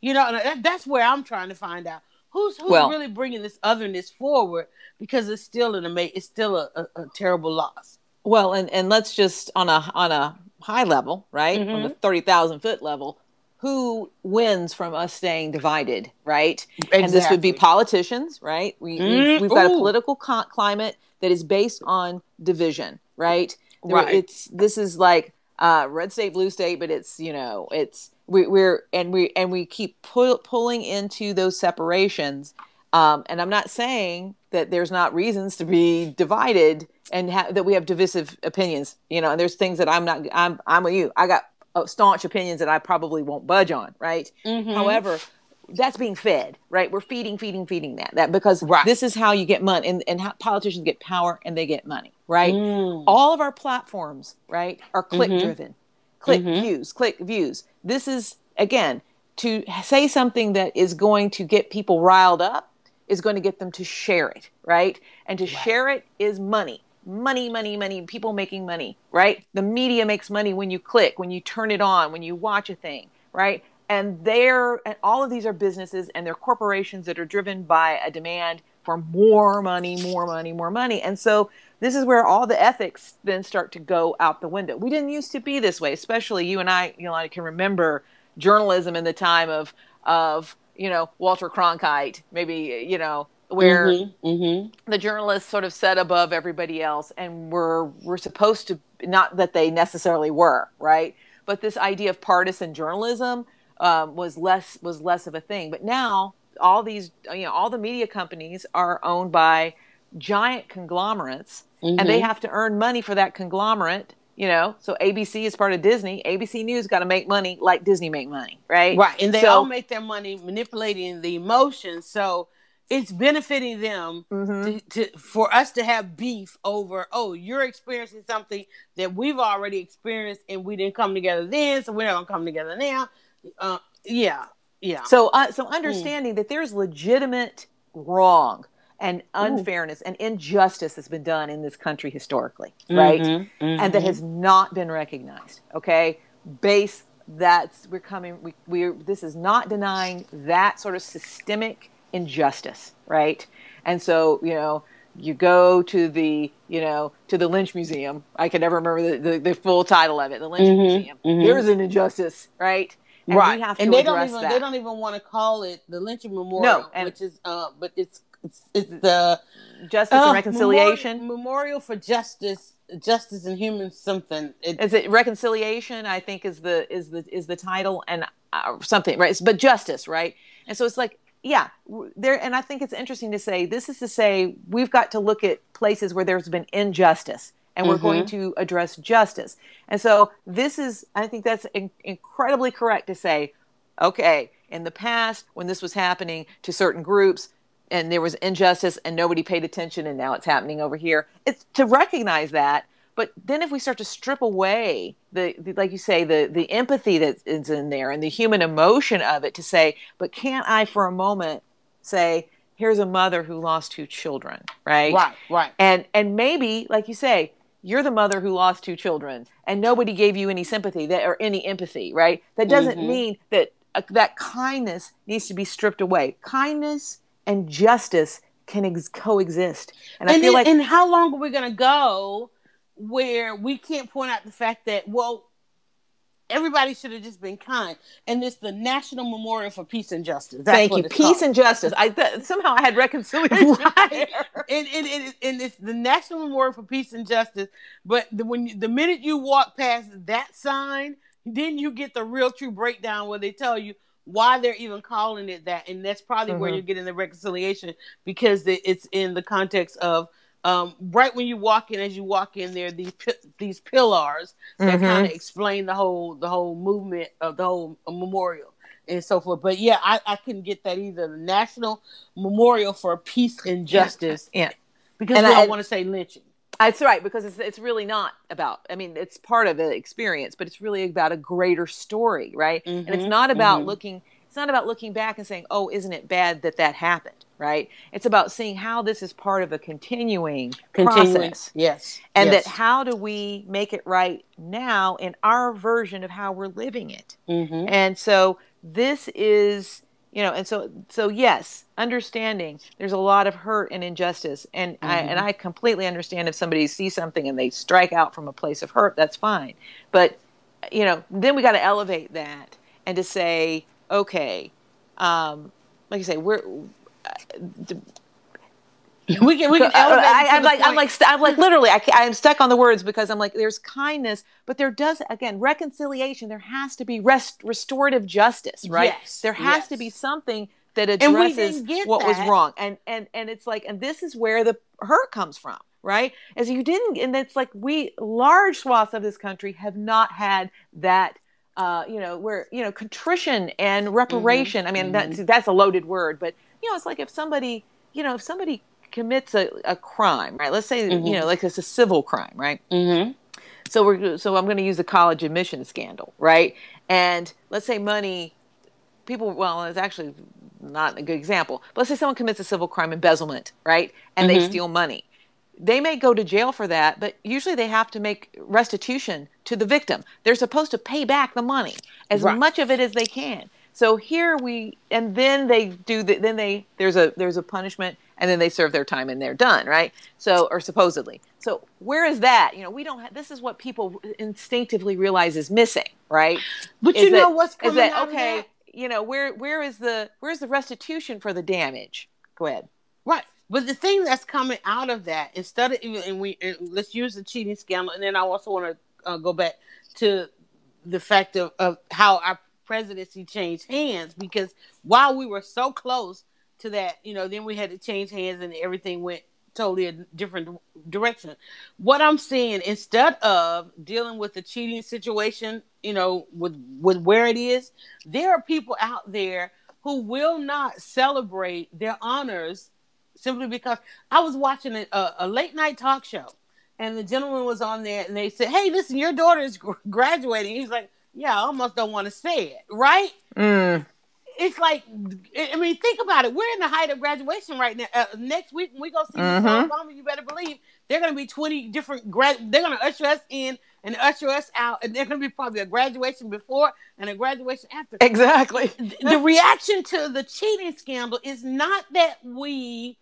[SPEAKER 2] you know and that, that's where i'm trying to find out who's who's
[SPEAKER 3] Well-
[SPEAKER 2] really bringing this otherness forward because it's still an ama- it's still a, a, a terrible loss
[SPEAKER 3] Well, and and let's just on a on a high level, right? On the
[SPEAKER 2] Mhm.
[SPEAKER 3] thirty thousand foot level, who wins from us staying divided, right? And this would be politicians, right? We
[SPEAKER 2] Mm,
[SPEAKER 3] we've, got a political co- climate that is based on division, right? There-
[SPEAKER 2] Right.
[SPEAKER 3] It's this is like uh, red state, blue state, but it's you know it's we, we're and we and we keep pull, pulling into those separations. Um, and I'm not saying that there's not reasons to be divided and ha- that we have divisive opinions, you know. And there's things that I'm not. I'm I'm with you. I got uh, staunch opinions that I probably won't budge on, right?
[SPEAKER 2] Mhm.
[SPEAKER 3] However, that's being fed, right? We're feeding, feeding, feeding that. That because
[SPEAKER 2] Right.
[SPEAKER 3] this is how you get money, and and how politicians get power and they get money, right?
[SPEAKER 2] Mm.
[SPEAKER 3] All of our platforms, right, are click
[SPEAKER 2] Mhm.
[SPEAKER 3] driven, click
[SPEAKER 2] Mhm.
[SPEAKER 3] views, click views. This is again to say something that is going to get people riled up is going to get them to share it, right? And to share it is money. Money, money, money, people making money, right? The media makes money when you click, when you turn it on, when you watch a thing, right? And they're and all of these are businesses and they're corporations that are driven by a demand for more money, more money, more money. And so this is where all the ethics then start to go out the window. We didn't used to be this way, especially you and I, you know, I can remember journalism in the time of of you know Walter Cronkite, maybe you know where
[SPEAKER 2] Mhm, mhm.
[SPEAKER 3] the journalists sort of set above everybody else, and were were supposed to not that they necessarily were right, but this idea of partisan journalism um, was less was less of a thing. But now all these you know all the media companies are owned by giant conglomerates, and they
[SPEAKER 2] Mhm.
[SPEAKER 3] have to earn money for that conglomerate. You know, so ABC is part of Disney. ABC News got to make money like Disney make money, right?
[SPEAKER 2] Right, and they
[SPEAKER 3] So-
[SPEAKER 2] all make their money manipulating the emotions, so it's benefiting them
[SPEAKER 3] Mhm.
[SPEAKER 2] to, to for us to have beef over. Oh, you're experiencing something that we've already experienced, and we didn't come together then, so we're not gonna come together now. Uh, yeah, yeah.
[SPEAKER 3] So, uh, so understanding that there's legitimate wrong and unfairness and injustice that's been done in this country historically, right?
[SPEAKER 2] Mhm,
[SPEAKER 3] And that has not been recognized. Okay, base that's we're coming. We we're this is not denying that sort of systemic injustice, right? And so you know. You go to the, you know, to the Lynch Museum. I can never remember the, the, the full title of it. The Lynch
[SPEAKER 2] Mhm,
[SPEAKER 3] Museum.
[SPEAKER 2] mhm.
[SPEAKER 3] There's an injustice, right? And
[SPEAKER 2] right,
[SPEAKER 3] we have to
[SPEAKER 2] and they don't even
[SPEAKER 3] that.
[SPEAKER 2] they don't even want to call it the lynching memorial,
[SPEAKER 3] No, and-
[SPEAKER 2] which is uh, but it's it's, it's the
[SPEAKER 3] Justice
[SPEAKER 2] uh,
[SPEAKER 3] and reconciliation.
[SPEAKER 2] memorial, memorial for justice, justice and human something. It,
[SPEAKER 3] is it reconciliation i think is the is the is the title and uh, something right but justice right and so it's like yeah there and i think it's interesting to say this is to say we've got to look at places where there's been injustice and we're going to address justice and so this is i think that's in- incredibly correct to say okay in the past when this was happening to certain groups and there was injustice and nobody paid attention and now it's happening over here it's to recognize that but then if we start to strip away the, the like you say the the empathy that is in there and the human emotion of it to say but can't i for a moment say here's a mother who lost two children right
[SPEAKER 2] right, right.
[SPEAKER 3] and and maybe like you say you're the mother who lost two children and nobody gave you any sympathy that or any empathy right that doesn't
[SPEAKER 2] Mhm.
[SPEAKER 3] mean that uh, that kindness needs to be stripped away kindness and justice can ex- coexist. And, i feel like
[SPEAKER 2] and how long are we going to go where we can't point out the fact that well everybody should have just been kind and it's the national memorial for peace and justice. That's
[SPEAKER 3] thank you. peace
[SPEAKER 2] called.
[SPEAKER 3] and justice. I th- somehow i had reconciliation (laughs)
[SPEAKER 2] Right. and, and, and, and it's the national memorial for peace and justice but the, when you, the minute you walk past that sign then you get the real true breakdown where they tell you why they're even calling it that and that's probably where
[SPEAKER 3] Mhm.
[SPEAKER 2] you're getting the reconciliation because it's in the context of um, right when you walk in as you walk in there these pi- these pillars that
[SPEAKER 3] Mhm.
[SPEAKER 2] kind of explain the whole the whole movement of the whole memorial and so forth. But yeah i, I couldn't get that either. The national memorial for peace and justice.
[SPEAKER 3] Yeah.
[SPEAKER 2] Because
[SPEAKER 3] And
[SPEAKER 2] we
[SPEAKER 3] I-
[SPEAKER 2] don't want to say lynching
[SPEAKER 3] That's right, because it's it's really not about. I mean, it's part of the experience, but it's really about a greater story, right? And it's
[SPEAKER 2] Mhm,
[SPEAKER 3] not about
[SPEAKER 2] mhm.
[SPEAKER 3] looking. It's not about looking back and saying, "Oh, isn't it bad that that happened?" Right? It's about seeing how this is part of a continuing,
[SPEAKER 2] continuing
[SPEAKER 3] process,
[SPEAKER 2] yes
[SPEAKER 3] and
[SPEAKER 2] yes.
[SPEAKER 3] that how do we make it right now in our version of how we're living it.
[SPEAKER 2] Mhm.
[SPEAKER 3] And so this is, you know, and so so yes, understanding there's a lot of hurt and injustice, and I and I completely understand if somebody sees something and they strike out from a place of hurt, that's fine. But you know, then we got to elevate that and to say, okay, um, like I say, we're (laughs)
[SPEAKER 2] we can we can uh,
[SPEAKER 3] I,
[SPEAKER 2] elevate to
[SPEAKER 3] am like I'm like st- I'm like literally I I'm stuck on the words because I'm like there's kindness, but there does again reconciliation. There has to be rest restorative justice, right?
[SPEAKER 2] Yes,
[SPEAKER 3] there has to be something that addresses what was wrong, and and and it's like and this is where the hurt comes from, right? As you didn't, and it's like we large swaths of this country have not had that. Uh, you know, where you know contrition and mm-hmm, reparation. I mean, that's mm-hmm. that's a loaded word, but you know, it's like if somebody, you know, if somebody commits a, a crime, right? Let's say you know, like it's a civil crime, right?
[SPEAKER 2] Mhm.
[SPEAKER 3] So we're so I'm going to use the college admission scandal, right? And let's say money, people. Well, it's actually not a good example. But let's say someone commits a civil crime, embezzlement, right? And they steal money. They may go to jail for that, but usually they have to make restitution to the victim. They're supposed to pay back the money as
[SPEAKER 2] Right.
[SPEAKER 3] much of it as they can. So here we, and then they do the, then they there's a there's a punishment, and then they serve their time and they're done, right? So or supposedly. So where is that? You know, we don't. have This is what people instinctively realize is missing, right?
[SPEAKER 2] But
[SPEAKER 3] Is
[SPEAKER 2] you know
[SPEAKER 3] that-
[SPEAKER 2] what's
[SPEAKER 3] is
[SPEAKER 2] coming
[SPEAKER 3] that
[SPEAKER 2] out
[SPEAKER 3] okay?
[SPEAKER 2] of that?
[SPEAKER 3] You know, where where is the where's the restitution for the damage? Go ahead.
[SPEAKER 2] Right. But the thing that's coming out of that, instead of and we and let's use the cheating scandal, and then I also want to uh, go back to the fact of, of how our presidency changed hands because while we were so close to that, you know, then we had to change hands and everything went totally a different direction. What I'm seeing instead of dealing with the cheating situation, you know, with with where it is, there are people out there who will not celebrate their honors simply because I was watching a, a, late night talk show and the gentleman was on there and they said, Hey, listen, your daughter is graduating. He's like, Yeah, I almost don't want to say it, right?
[SPEAKER 3] Mm.
[SPEAKER 2] It's like I mean, think about it. We're in the height of graduation right now. Uh, next week when we go see mm-hmm. Michelle Obama, you better believe they're going to be twenty different grad. They're going to usher us in and usher us out, and they're going to be probably a graduation before and a graduation after.
[SPEAKER 3] Exactly. (laughs)
[SPEAKER 2] the reaction to the cheating scandal is not that we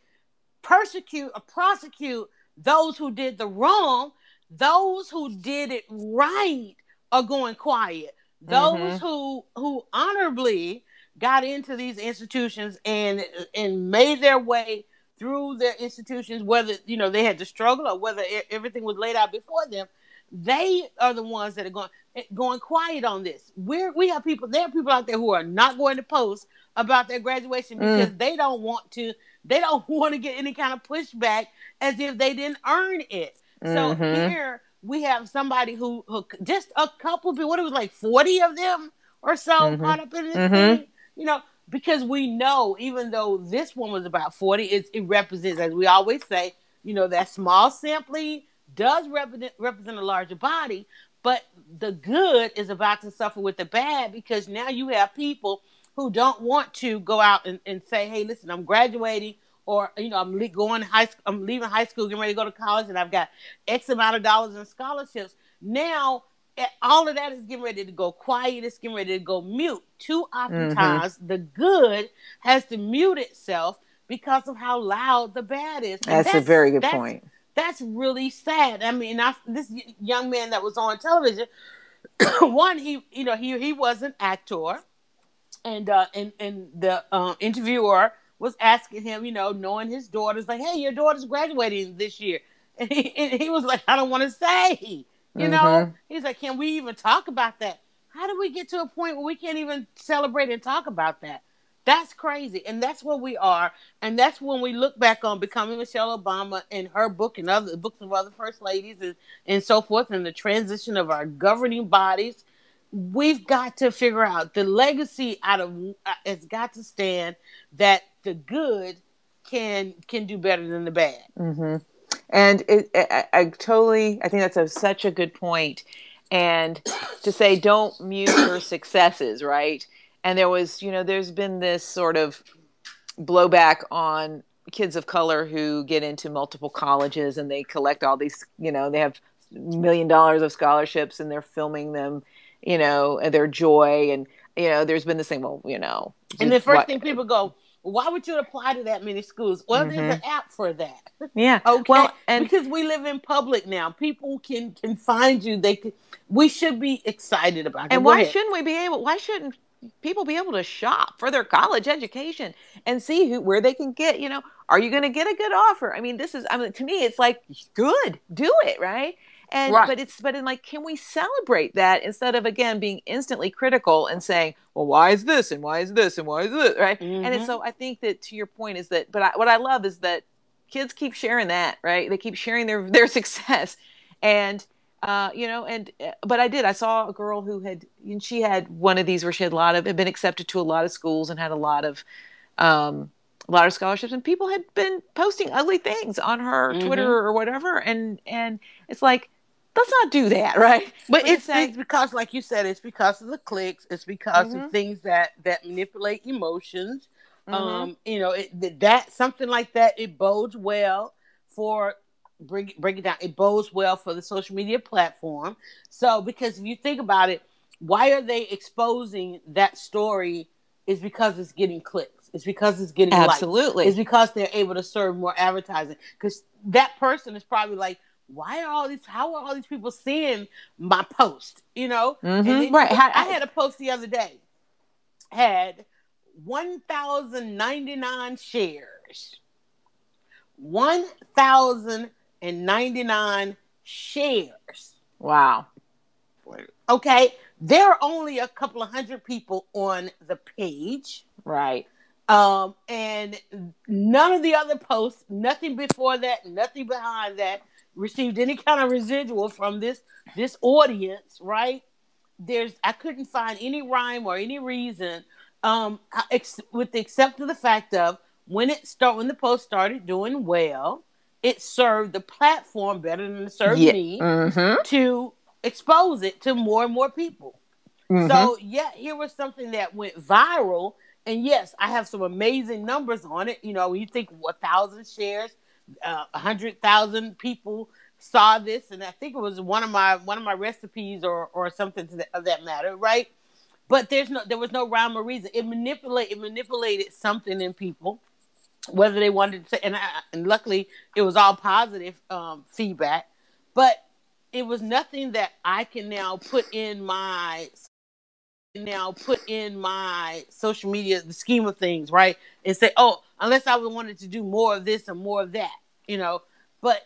[SPEAKER 2] persecute or prosecute those who did the wrong. Those who did it right are going quiet. Those mm-hmm. who who honorably got into these institutions and and made their way through their institutions, whether you know they had to struggle or whether everything was laid out before them, they are the ones that are going eh, going quiet on this. We're we have people there are people out there who are not going to post about their graduation mm. because mm. they don't want to they don't (laughs) want to get any kind of pushback as if they didn't earn it. Mm-hmm. So here we have somebody who, who just a couple people, what it was like 40 of them or so mm-hmm. caught up in this mm-hmm. thing you know, because we know even though this one was about 40, it, it represents, as we always say, you know, that small sampling does represent, represent a larger body, but the good is about to suffer with the bad because now you have people who don't want to go out and, and say, hey, listen, I'm graduating or you know I'm le- going high school, I'm leaving high school, getting ready to go to college, and I've got X amount of dollars in scholarships. Now all of that is getting ready to go quiet. It's getting ready to go mute. Too oftentimes, mm-hmm. the good has to mute itself because of how loud the bad is.
[SPEAKER 3] That's, that's, a very good
[SPEAKER 2] that's,
[SPEAKER 3] point.
[SPEAKER 2] That's really sad. I mean, I, this young man that was on television, (coughs) one, he you know he he was an actor, and uh, and and the um, interviewer was asking him, you know, knowing his daughter's like, hey, your daughter's graduating this year, (laughs) and he, and he was like, I don't want to say. You mm-hmm. know, he's like, can we even talk about that? How do we get to a point where we can't even celebrate and talk about that? That's crazy. And that's where we are. And that's when we look back on becoming Michelle Obama and her book and other books of other first ladies and, and so forth, and the transition of our governing bodies. We've got to figure out the legacy out of uh, it's got to stand that the good can can do better than the bad.
[SPEAKER 3] Mm-hmm. And it, I, I, totally, I think that's a, such a good point. And to say, don't mute your successes, right? And there was, you know, there's been this sort of blowback on kids of color who get into multiple colleges and they collect all these, you know, they have million dollars of scholarships and they're filming them, you know, their joy. And, you know, there's been this thing, well, you know.
[SPEAKER 2] And the first what, thing people go, why would you apply to that many schools? Well, mm-hmm. there's an app for that.
[SPEAKER 3] Yeah. (laughs)
[SPEAKER 2] okay. Well, and because we live in public now, people can can find you. They can. We should be excited about it.
[SPEAKER 3] And why shouldn't we be able? Why shouldn't people be able to shop for their college education and see who where they can get? You know, are you going to get a good offer? I mean, this is. I mean, to me, it's like good. Do it right. And right. but it's but in like, can we celebrate that instead of again being instantly critical and saying, well, why is this and why is this and why is this right? Mm-hmm. And so I think that to your point is that, but I, what I love is that kids keep sharing that right. They keep sharing their their (laughs) success, and uh, you know, and uh, but I did. I saw a girl who had, and she had one of these where she had a lot of, had been accepted to a lot of schools and had a lot of, um, a lot of scholarships, and people had been posting ugly things on her mm-hmm. Twitter or whatever, and and it's like let's not do that, right?
[SPEAKER 2] But, but it's, it's, because, like you said, it's because of the clicks. It's because mm-hmm. of things that that manipulate emotions. Mm-hmm. Um, you know, it, that something like that. It bodes well for bring break it down. It bodes well for the social media platform. So, because if you think about it, why are they exposing that story? Is because it's getting clicks. It's because it's getting
[SPEAKER 3] absolutely.
[SPEAKER 2] Likes. It's because they're able to serve more advertising. Because that person is probably like, why are all these how are all these people seeing my post you know?
[SPEAKER 3] Mm-hmm. right.
[SPEAKER 2] I had a post the other day had 1099 shares. 1099 shares.
[SPEAKER 3] Wow.
[SPEAKER 2] Okay? There are only a couple of hundred people on the page.
[SPEAKER 3] Right.
[SPEAKER 2] Um, and none of the other posts, nothing before that, nothing behind that, received any kind of residual from this this audience, right? There's I couldn't find any rhyme or any reason, um, ex- with the except of the fact of when it start when the post started doing well, it served the platform better than it served yeah. me mm-hmm. to expose it to more and more people. Mm-hmm. So yeah, here was something that went viral And yes, I have some amazing numbers on it. You know, when you think a thousand shares, uh, hundred thousand people saw this, and I think it was one of my one of my recipes or or something to of that matter, right? But there's no there was no rhyme or reason. It manipulate it manipulated something in people, whether they wanted to. And I, and luckily, it was all positive um, feedback, but it was nothing that I can now put in my now put in my social media the scheme of things, right? And say, oh, unless I wanted to do more of this and more of that, you know. But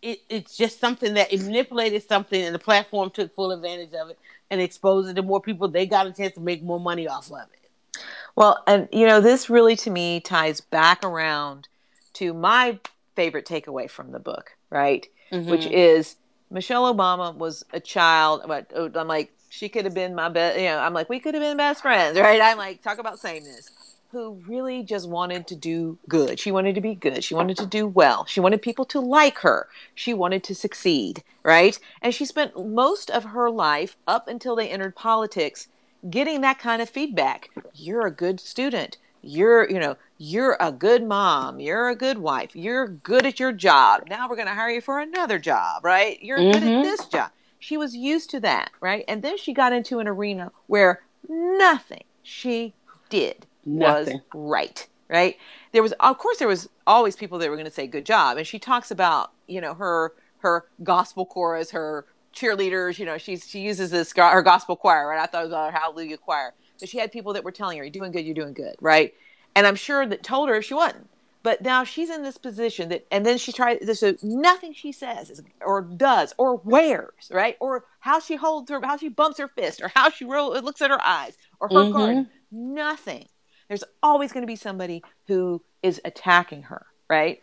[SPEAKER 2] it, it's just something that it manipulated something and the platform took full advantage of it and exposed it to more people. They got a chance to make more money off of it.
[SPEAKER 3] Well, and you know, this really to me ties back around to my favorite takeaway from the book, right? Mm-hmm. Which is Michelle Obama was a child, oh, I'm like, she could have been my best, you know, I'm like, we could have been best friends, right? I'm like, talk about sameness who really just wanted to do good. She wanted to be good. She wanted to do well. She wanted people to like her. She wanted to succeed, right? And she spent most of her life up until they entered politics getting that kind of feedback. You're a good student. You're, you know, you're a good mom. You're a good wife. You're good at your job. Now we're going to hire you for another job, right? You're mm-hmm. good at mm-hmm. this job. She was used to that, right? And then she got into an arena where nothing she did Nothing. was right right? There was of course there was always people that were going to say good job. And she talks about you know her her gospel chorus her cheerleaders you know she's she uses this her gospel choir right? I thought it was her hallelujah choir. But she had people that were telling her you're doing good you're doing good right? And i'm sure that told her if she wasn't but now she's in this position that and then she tries this so nothing she says is, or does or wears right or how she holds her how she bumps her fist or how she roll, looks at her eyes or her mm-hmm. garden nothing there's always going to be somebody who is attacking her, right?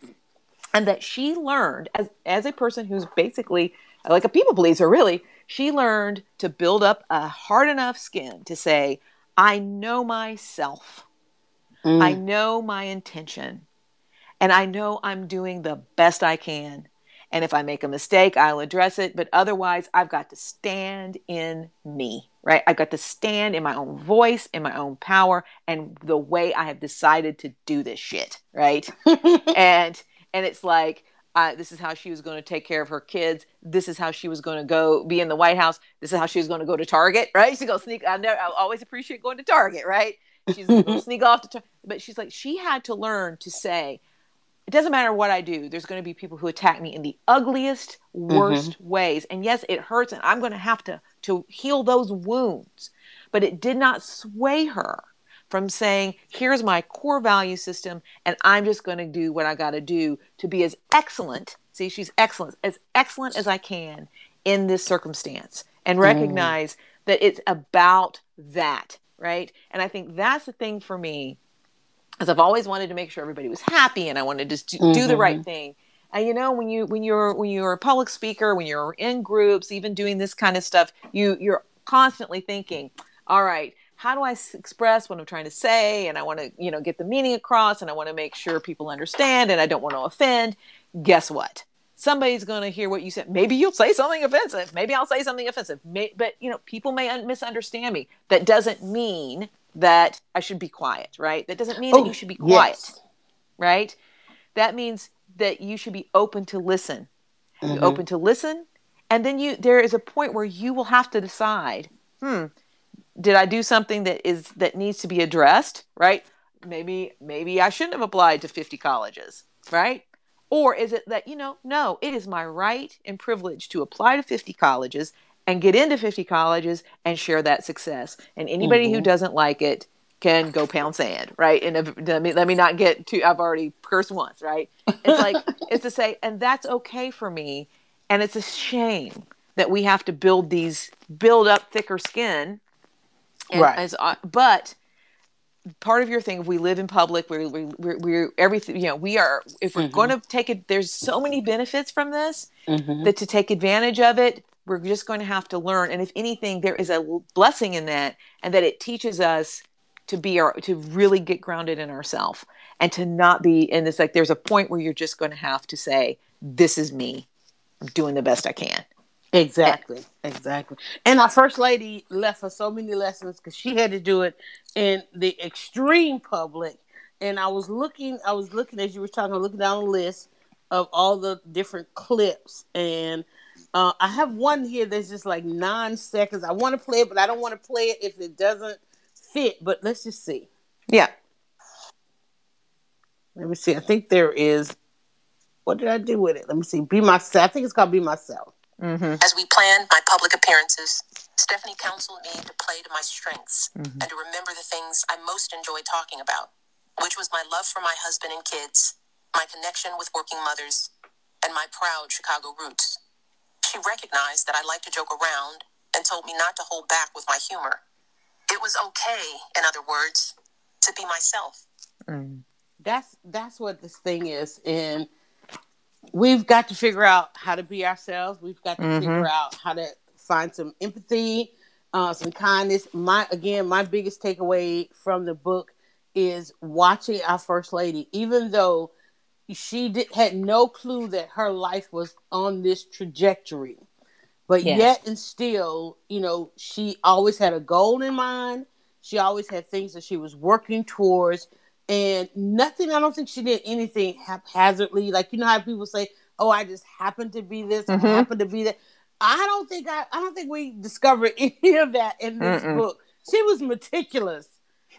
[SPEAKER 3] And that she learned as as a person who's basically like a people pleaser, really, she learned to build up a hard enough skin to say, I know myself. Mm. I know my intention. And I know I'm doing the best I can. And if I make a mistake, I'll address it. But otherwise, I've got to stand in me right? I've got to stand in my own voice, in my own power, and the way I have decided to do this shit, right? (laughs) and and it's like uh, this is how she was going to take care of her kids. This is how she was going to go be in the White House. This is how she was going to go to Target, (laughs) right? She go sneak. I never. I always appreciate going to Target, right? She's going (laughs) to sneak off to, tar- but she's like she had to learn to say, it doesn't matter what I do. There's going to be people who attack me in the ugliest, worst mm-hmm. ways, and yes, it hurts, and I'm going to have to to heal those wounds. But it did not sway her from saying, here's my core value system, and I'm just going to do what I got to do to be as excellent. See, she's excellent, as excellent as I can in this circumstance, and mm. recognize mm. that it's about that, right? And I think that's the thing for me, as I've always wanted to make sure everybody was happy, and I wanted to do, mm-hmm. do the right mm-hmm. thing. And you know, when you when you're when you're a public speaker, when you're in groups, even doing this kind of stuff, you you're constantly thinking, all right, how do I express what I'm trying to say? And I want to, you know, get the meaning across, and I want to make sure people understand, and I don't want to offend. Guess what? Somebody's going to hear what you said. Maybe you'll say something offensive. Maybe I'll say something offensive. May, but you know, people may un- misunderstand me. That doesn't mean that I should be quiet, right? That doesn't mean oh, that you should be quiet, yes. right? That means that you should be open to listen. Mm-hmm. Open to listen, and then you there is a point where you will have to decide, hmm, did I do something that is that needs to be addressed, right? Maybe maybe I shouldn't have applied to 50 colleges, right? Or is it that, you know, no, it is my right and privilege to apply to 50 colleges and get into 50 colleges and share that success. And anybody mm-hmm. who doesn't like it can go pound sand, right? And if, let me let me not get too. I've already cursed once, right? It's like (laughs) it's to say, and that's okay for me. And it's a shame that we have to build these, build up thicker skin, and, right? As, uh, but part of your thing, if we live in public, we're we, we're, we're everything. You know, we are. If we're mm-hmm. going to take it, there's so many benefits from this mm-hmm. that to take advantage of it, we're just going to have to learn. And if anything, there is a blessing in that, and that it teaches us to be our to really get grounded in ourselves and to not be in this like there's a point where you're just going to have to say this is me i'm doing the best i can
[SPEAKER 2] Exactly, exactly. And our first lady left us so many lessons because she had to do it in the extreme public. And I was looking, I was looking as you were talking, looking down the list of all the different clips, and uh, I have one here that's just like nine seconds. I want to play it, but I don't want to play it if it doesn't fit. But let's just see.
[SPEAKER 3] Yeah.
[SPEAKER 2] Let me see. I think there is. What did I do with it? Let me see. Be myself. I think it's called Be Myself.
[SPEAKER 3] Mm-hmm.
[SPEAKER 4] As we plan my public appearances, Stephanie counseled me to play to my strengths
[SPEAKER 3] Mhm.
[SPEAKER 4] and to remember the things I most enjoy talking about, which was my love for my husband and kids, my connection with working mothers, and my proud Chicago roots. She recognized that I like to joke around and told me not to hold back with my humor. It was okay, in other words, to be myself.
[SPEAKER 3] Mm.
[SPEAKER 2] That's that's what this thing is, and we've got to figure out how to be ourselves. We've got to
[SPEAKER 3] Mhm.
[SPEAKER 2] figure out how to find some empathy, uh, some kindness. My again, my biggest takeaway from the book is watching our first lady, even though she did, had no clue that her life was on this trajectory, but
[SPEAKER 3] Yes.
[SPEAKER 2] yet and still, you know, she always had a goal in mind. She always had things that she was working towards, and nothing. I don't think she did anything haphazardly. Like you know how people say, "Oh, I just happened to be this,
[SPEAKER 3] Mhm.
[SPEAKER 2] I happened to be that." I don't think I, I don't think we discovered (laughs) any of that in this
[SPEAKER 3] Mm-mm.
[SPEAKER 2] book. She was meticulous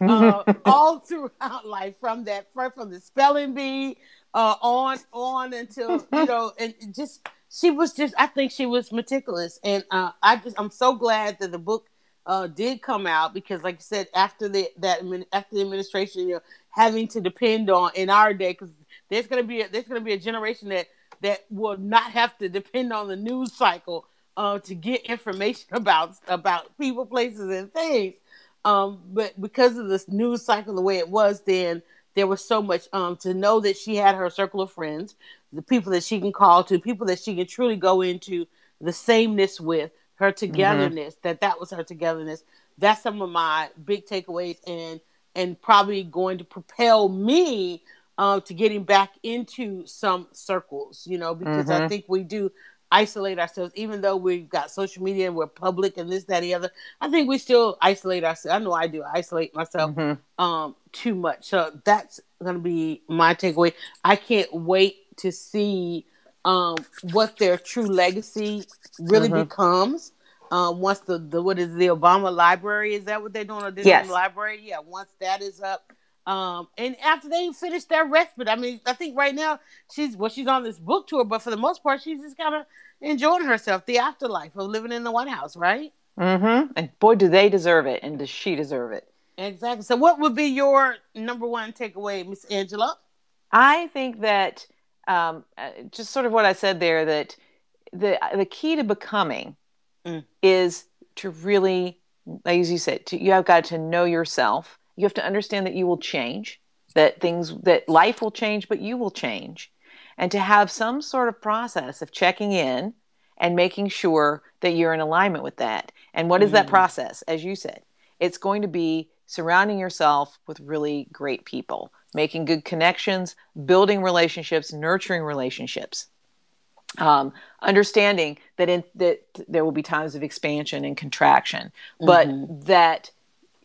[SPEAKER 2] (laughs) uh, all throughout life, from that from the spelling bee uh, on on until you know, (laughs) and just she was just. I think she was meticulous, and uh, I just I'm so glad that the book uh, did come out because, like I said, after the that after the administration, you know, having to depend on in our day because there's gonna be a, there's gonna be a generation that that will not have to depend on the news cycle uh, to get information (laughs) about about people, places, and things. Um, but because of this news cycle, the way it was then, there was so much um, to know that she had her circle of friends, the people that she can call to, people that she can truly go into the sameness with, her togetherness. That that was her togetherness. That's some of my big takeaways, and and probably going to propel me uh, to getting back into some circles. You know, because I
[SPEAKER 3] Mhm.
[SPEAKER 2] think we do isolate ourselves, even though we've got social media and we're public and this, that, and the other. I think we still isolate ourselves. I know I do. I isolate myself
[SPEAKER 3] Mhm.
[SPEAKER 2] um too much. So that's gonna be my takeaway. I can't wait to see um what their true legacy really
[SPEAKER 3] Mhm.
[SPEAKER 2] becomes. Um, once the, the what is the Obama Library? Is that what they're doing? Or this
[SPEAKER 3] Yes.
[SPEAKER 2] library? Yeah. Once that is up, um, and after they finish their respite, I mean, I think right now she's well, she's on this book tour, but for the most part, she's just kind of enjoying herself, the afterlife of living in the White House, right?
[SPEAKER 3] Mm Mhm. And boy, do they deserve it, and does she deserve it?
[SPEAKER 2] Exactly. So, what would be your number one takeaway, Miss Angela?
[SPEAKER 3] I think that um, uh, just sort of what I said there that the the key to becoming
[SPEAKER 2] Mm.
[SPEAKER 3] is to really, as you said, to, you have got to know yourself. You have to understand that you will change, that things that life will change, but you will change, and to have some sort of process of checking in and making sure that you're in alignment with that. And what is that
[SPEAKER 2] Mm.
[SPEAKER 3] process? As you said, it's going to be surrounding yourself with really great people, making good connections, building relationships, nurturing relationships. Um, understanding that in that there will be times of expansion and contraction, but
[SPEAKER 2] Mhm.
[SPEAKER 3] that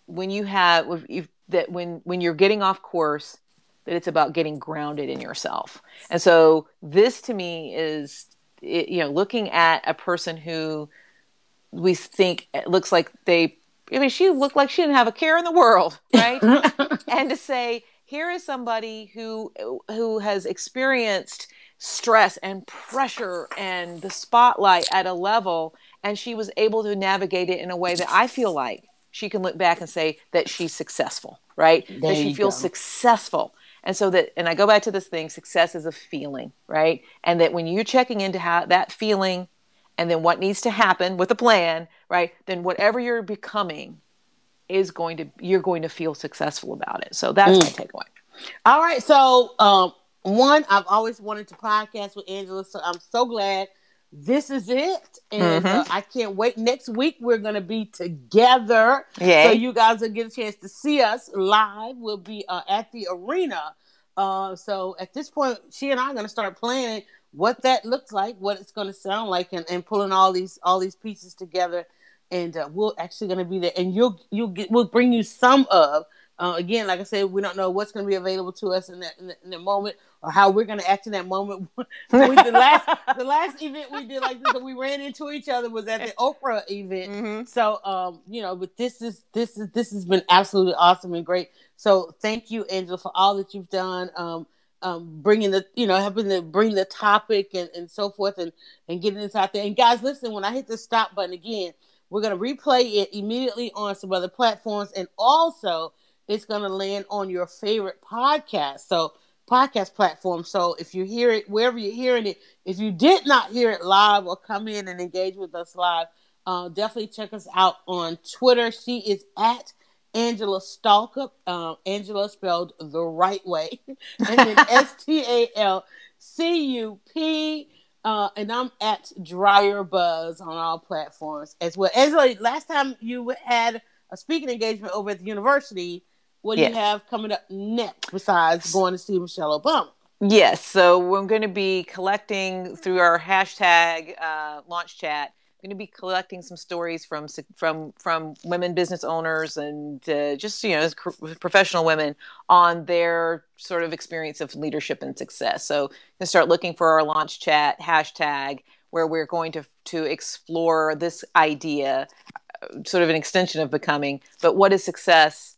[SPEAKER 3] when you have if, that when when you're getting off course, that it's about getting grounded in yourself. And so this to me is it, you know looking at a person who we think it looks like they I mean she looked like she didn't have a care in the world, right? (laughs) and to say here is somebody who who has experienced stress and pressure and the spotlight at a level and she was able to navigate it in a way that I feel like she can look back and say that she's successful, right?
[SPEAKER 2] There
[SPEAKER 3] that she feels
[SPEAKER 2] go.
[SPEAKER 3] successful. And so that and I go back to this thing, success is a feeling, right? And that when you're checking into how that feeling and then what needs to happen with a plan, right? Then whatever you're becoming is going to you're going to feel successful about it. So that's
[SPEAKER 2] Mm.
[SPEAKER 3] my takeaway.
[SPEAKER 2] All right. So, um, one, I've always wanted to podcast with Angela, so I'm so glad this is it, and
[SPEAKER 3] Mhm.
[SPEAKER 2] uh, I can't wait. Next week we're gonna be together,
[SPEAKER 3] Yay.
[SPEAKER 2] so you guys will get a chance to see us live. We'll be uh, at the arena. Uh, so at this point, she and I are gonna start planning what that looks like, what it's going to sound like, and, and pulling all these all these pieces together. And uh, we're actually going to be there, and you'll you'll get we'll bring you some of. Uh, again, like I said, we don't know what's going to be available to us in that in the, in the moment or how we're going to act in that moment. (laughs) we, the last the last event we did like this, we ran into each other was at the Oprah event. Mm-hmm. So, um, you know, but this is this is this has been absolutely awesome and great. So, thank you, Angela, for all that you've done. Um, um, bringing the you know helping to bring the topic and, and so forth and and getting this out there and guys listen when i hit the stop button again we're going to replay it immediately on some other platforms and also it's going to land on your favorite podcast so podcast platform so if you hear it wherever you're hearing it if you did not hear it live or come in and engage with us live uh, definitely check us out on twitter she is at Angela Stalcup. Uh, Angela spelled the right way. (laughs) and then (laughs) S T A L C U P. Uh, and I'm at Dryer Buzz on all platforms as well. Angela, last time you had a speaking engagement over at the university, what do yes. you have coming up next besides going to see Michelle Obama?
[SPEAKER 3] Yes, so we're going to be collecting through our hashtag uh, launch chat going to be collecting some stories from from from women business owners and uh, just you know professional women on their sort of experience of leadership and success. So, going to start looking for our launch chat hashtag where we're going to to explore this idea, uh, sort of an extension of becoming. But what is success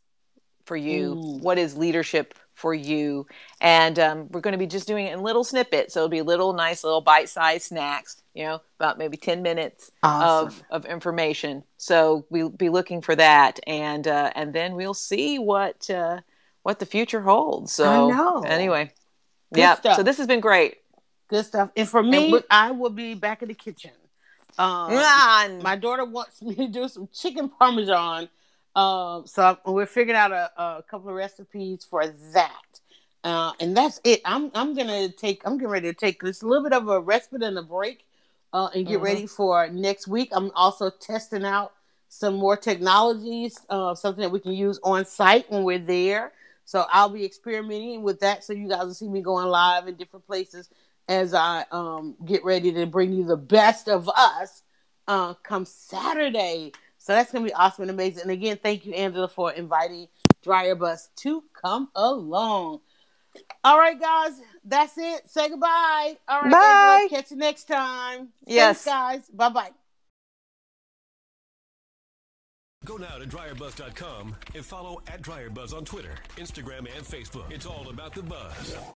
[SPEAKER 3] for you? Mm. What is leadership for you. And um, we're going to be just doing it in little snippets. So it'll be little nice little bite sized snacks, you know, about maybe 10 minutes awesome. of, of information. So we'll be looking for that. And, uh, and then we'll see what, uh, what the future holds. So anyway, Good yeah. Stuff. So this has been great.
[SPEAKER 2] Good stuff. And for me, and I will be back in the kitchen. Um, my daughter wants (laughs) me to do some chicken parmesan um, so we're figuring out a, a, couple of recipes for that. Uh, and that's it. I'm I'm gonna take I'm getting ready to take this a little bit of a respite and a break, uh, and get mm-hmm. ready for next week. I'm also testing out some more technologies, uh, something that we can use on site when we're there. So I'll be experimenting with that, so you guys will see me going live in different places as I um, get ready to bring you the best of us uh, come Saturday. So that's gonna be awesome and amazing. And again, thank you, Angela, for inviting Dryer Buzz to come along. All right, guys, that's it. Say goodbye. All right, Bye. Angela, catch you next time.
[SPEAKER 3] Yes,
[SPEAKER 2] Thanks, guys. Bye bye.
[SPEAKER 1] Go now to dryerbuzz.com and follow at dryerbuzz on Twitter, Instagram, and Facebook. It's all about the buzz.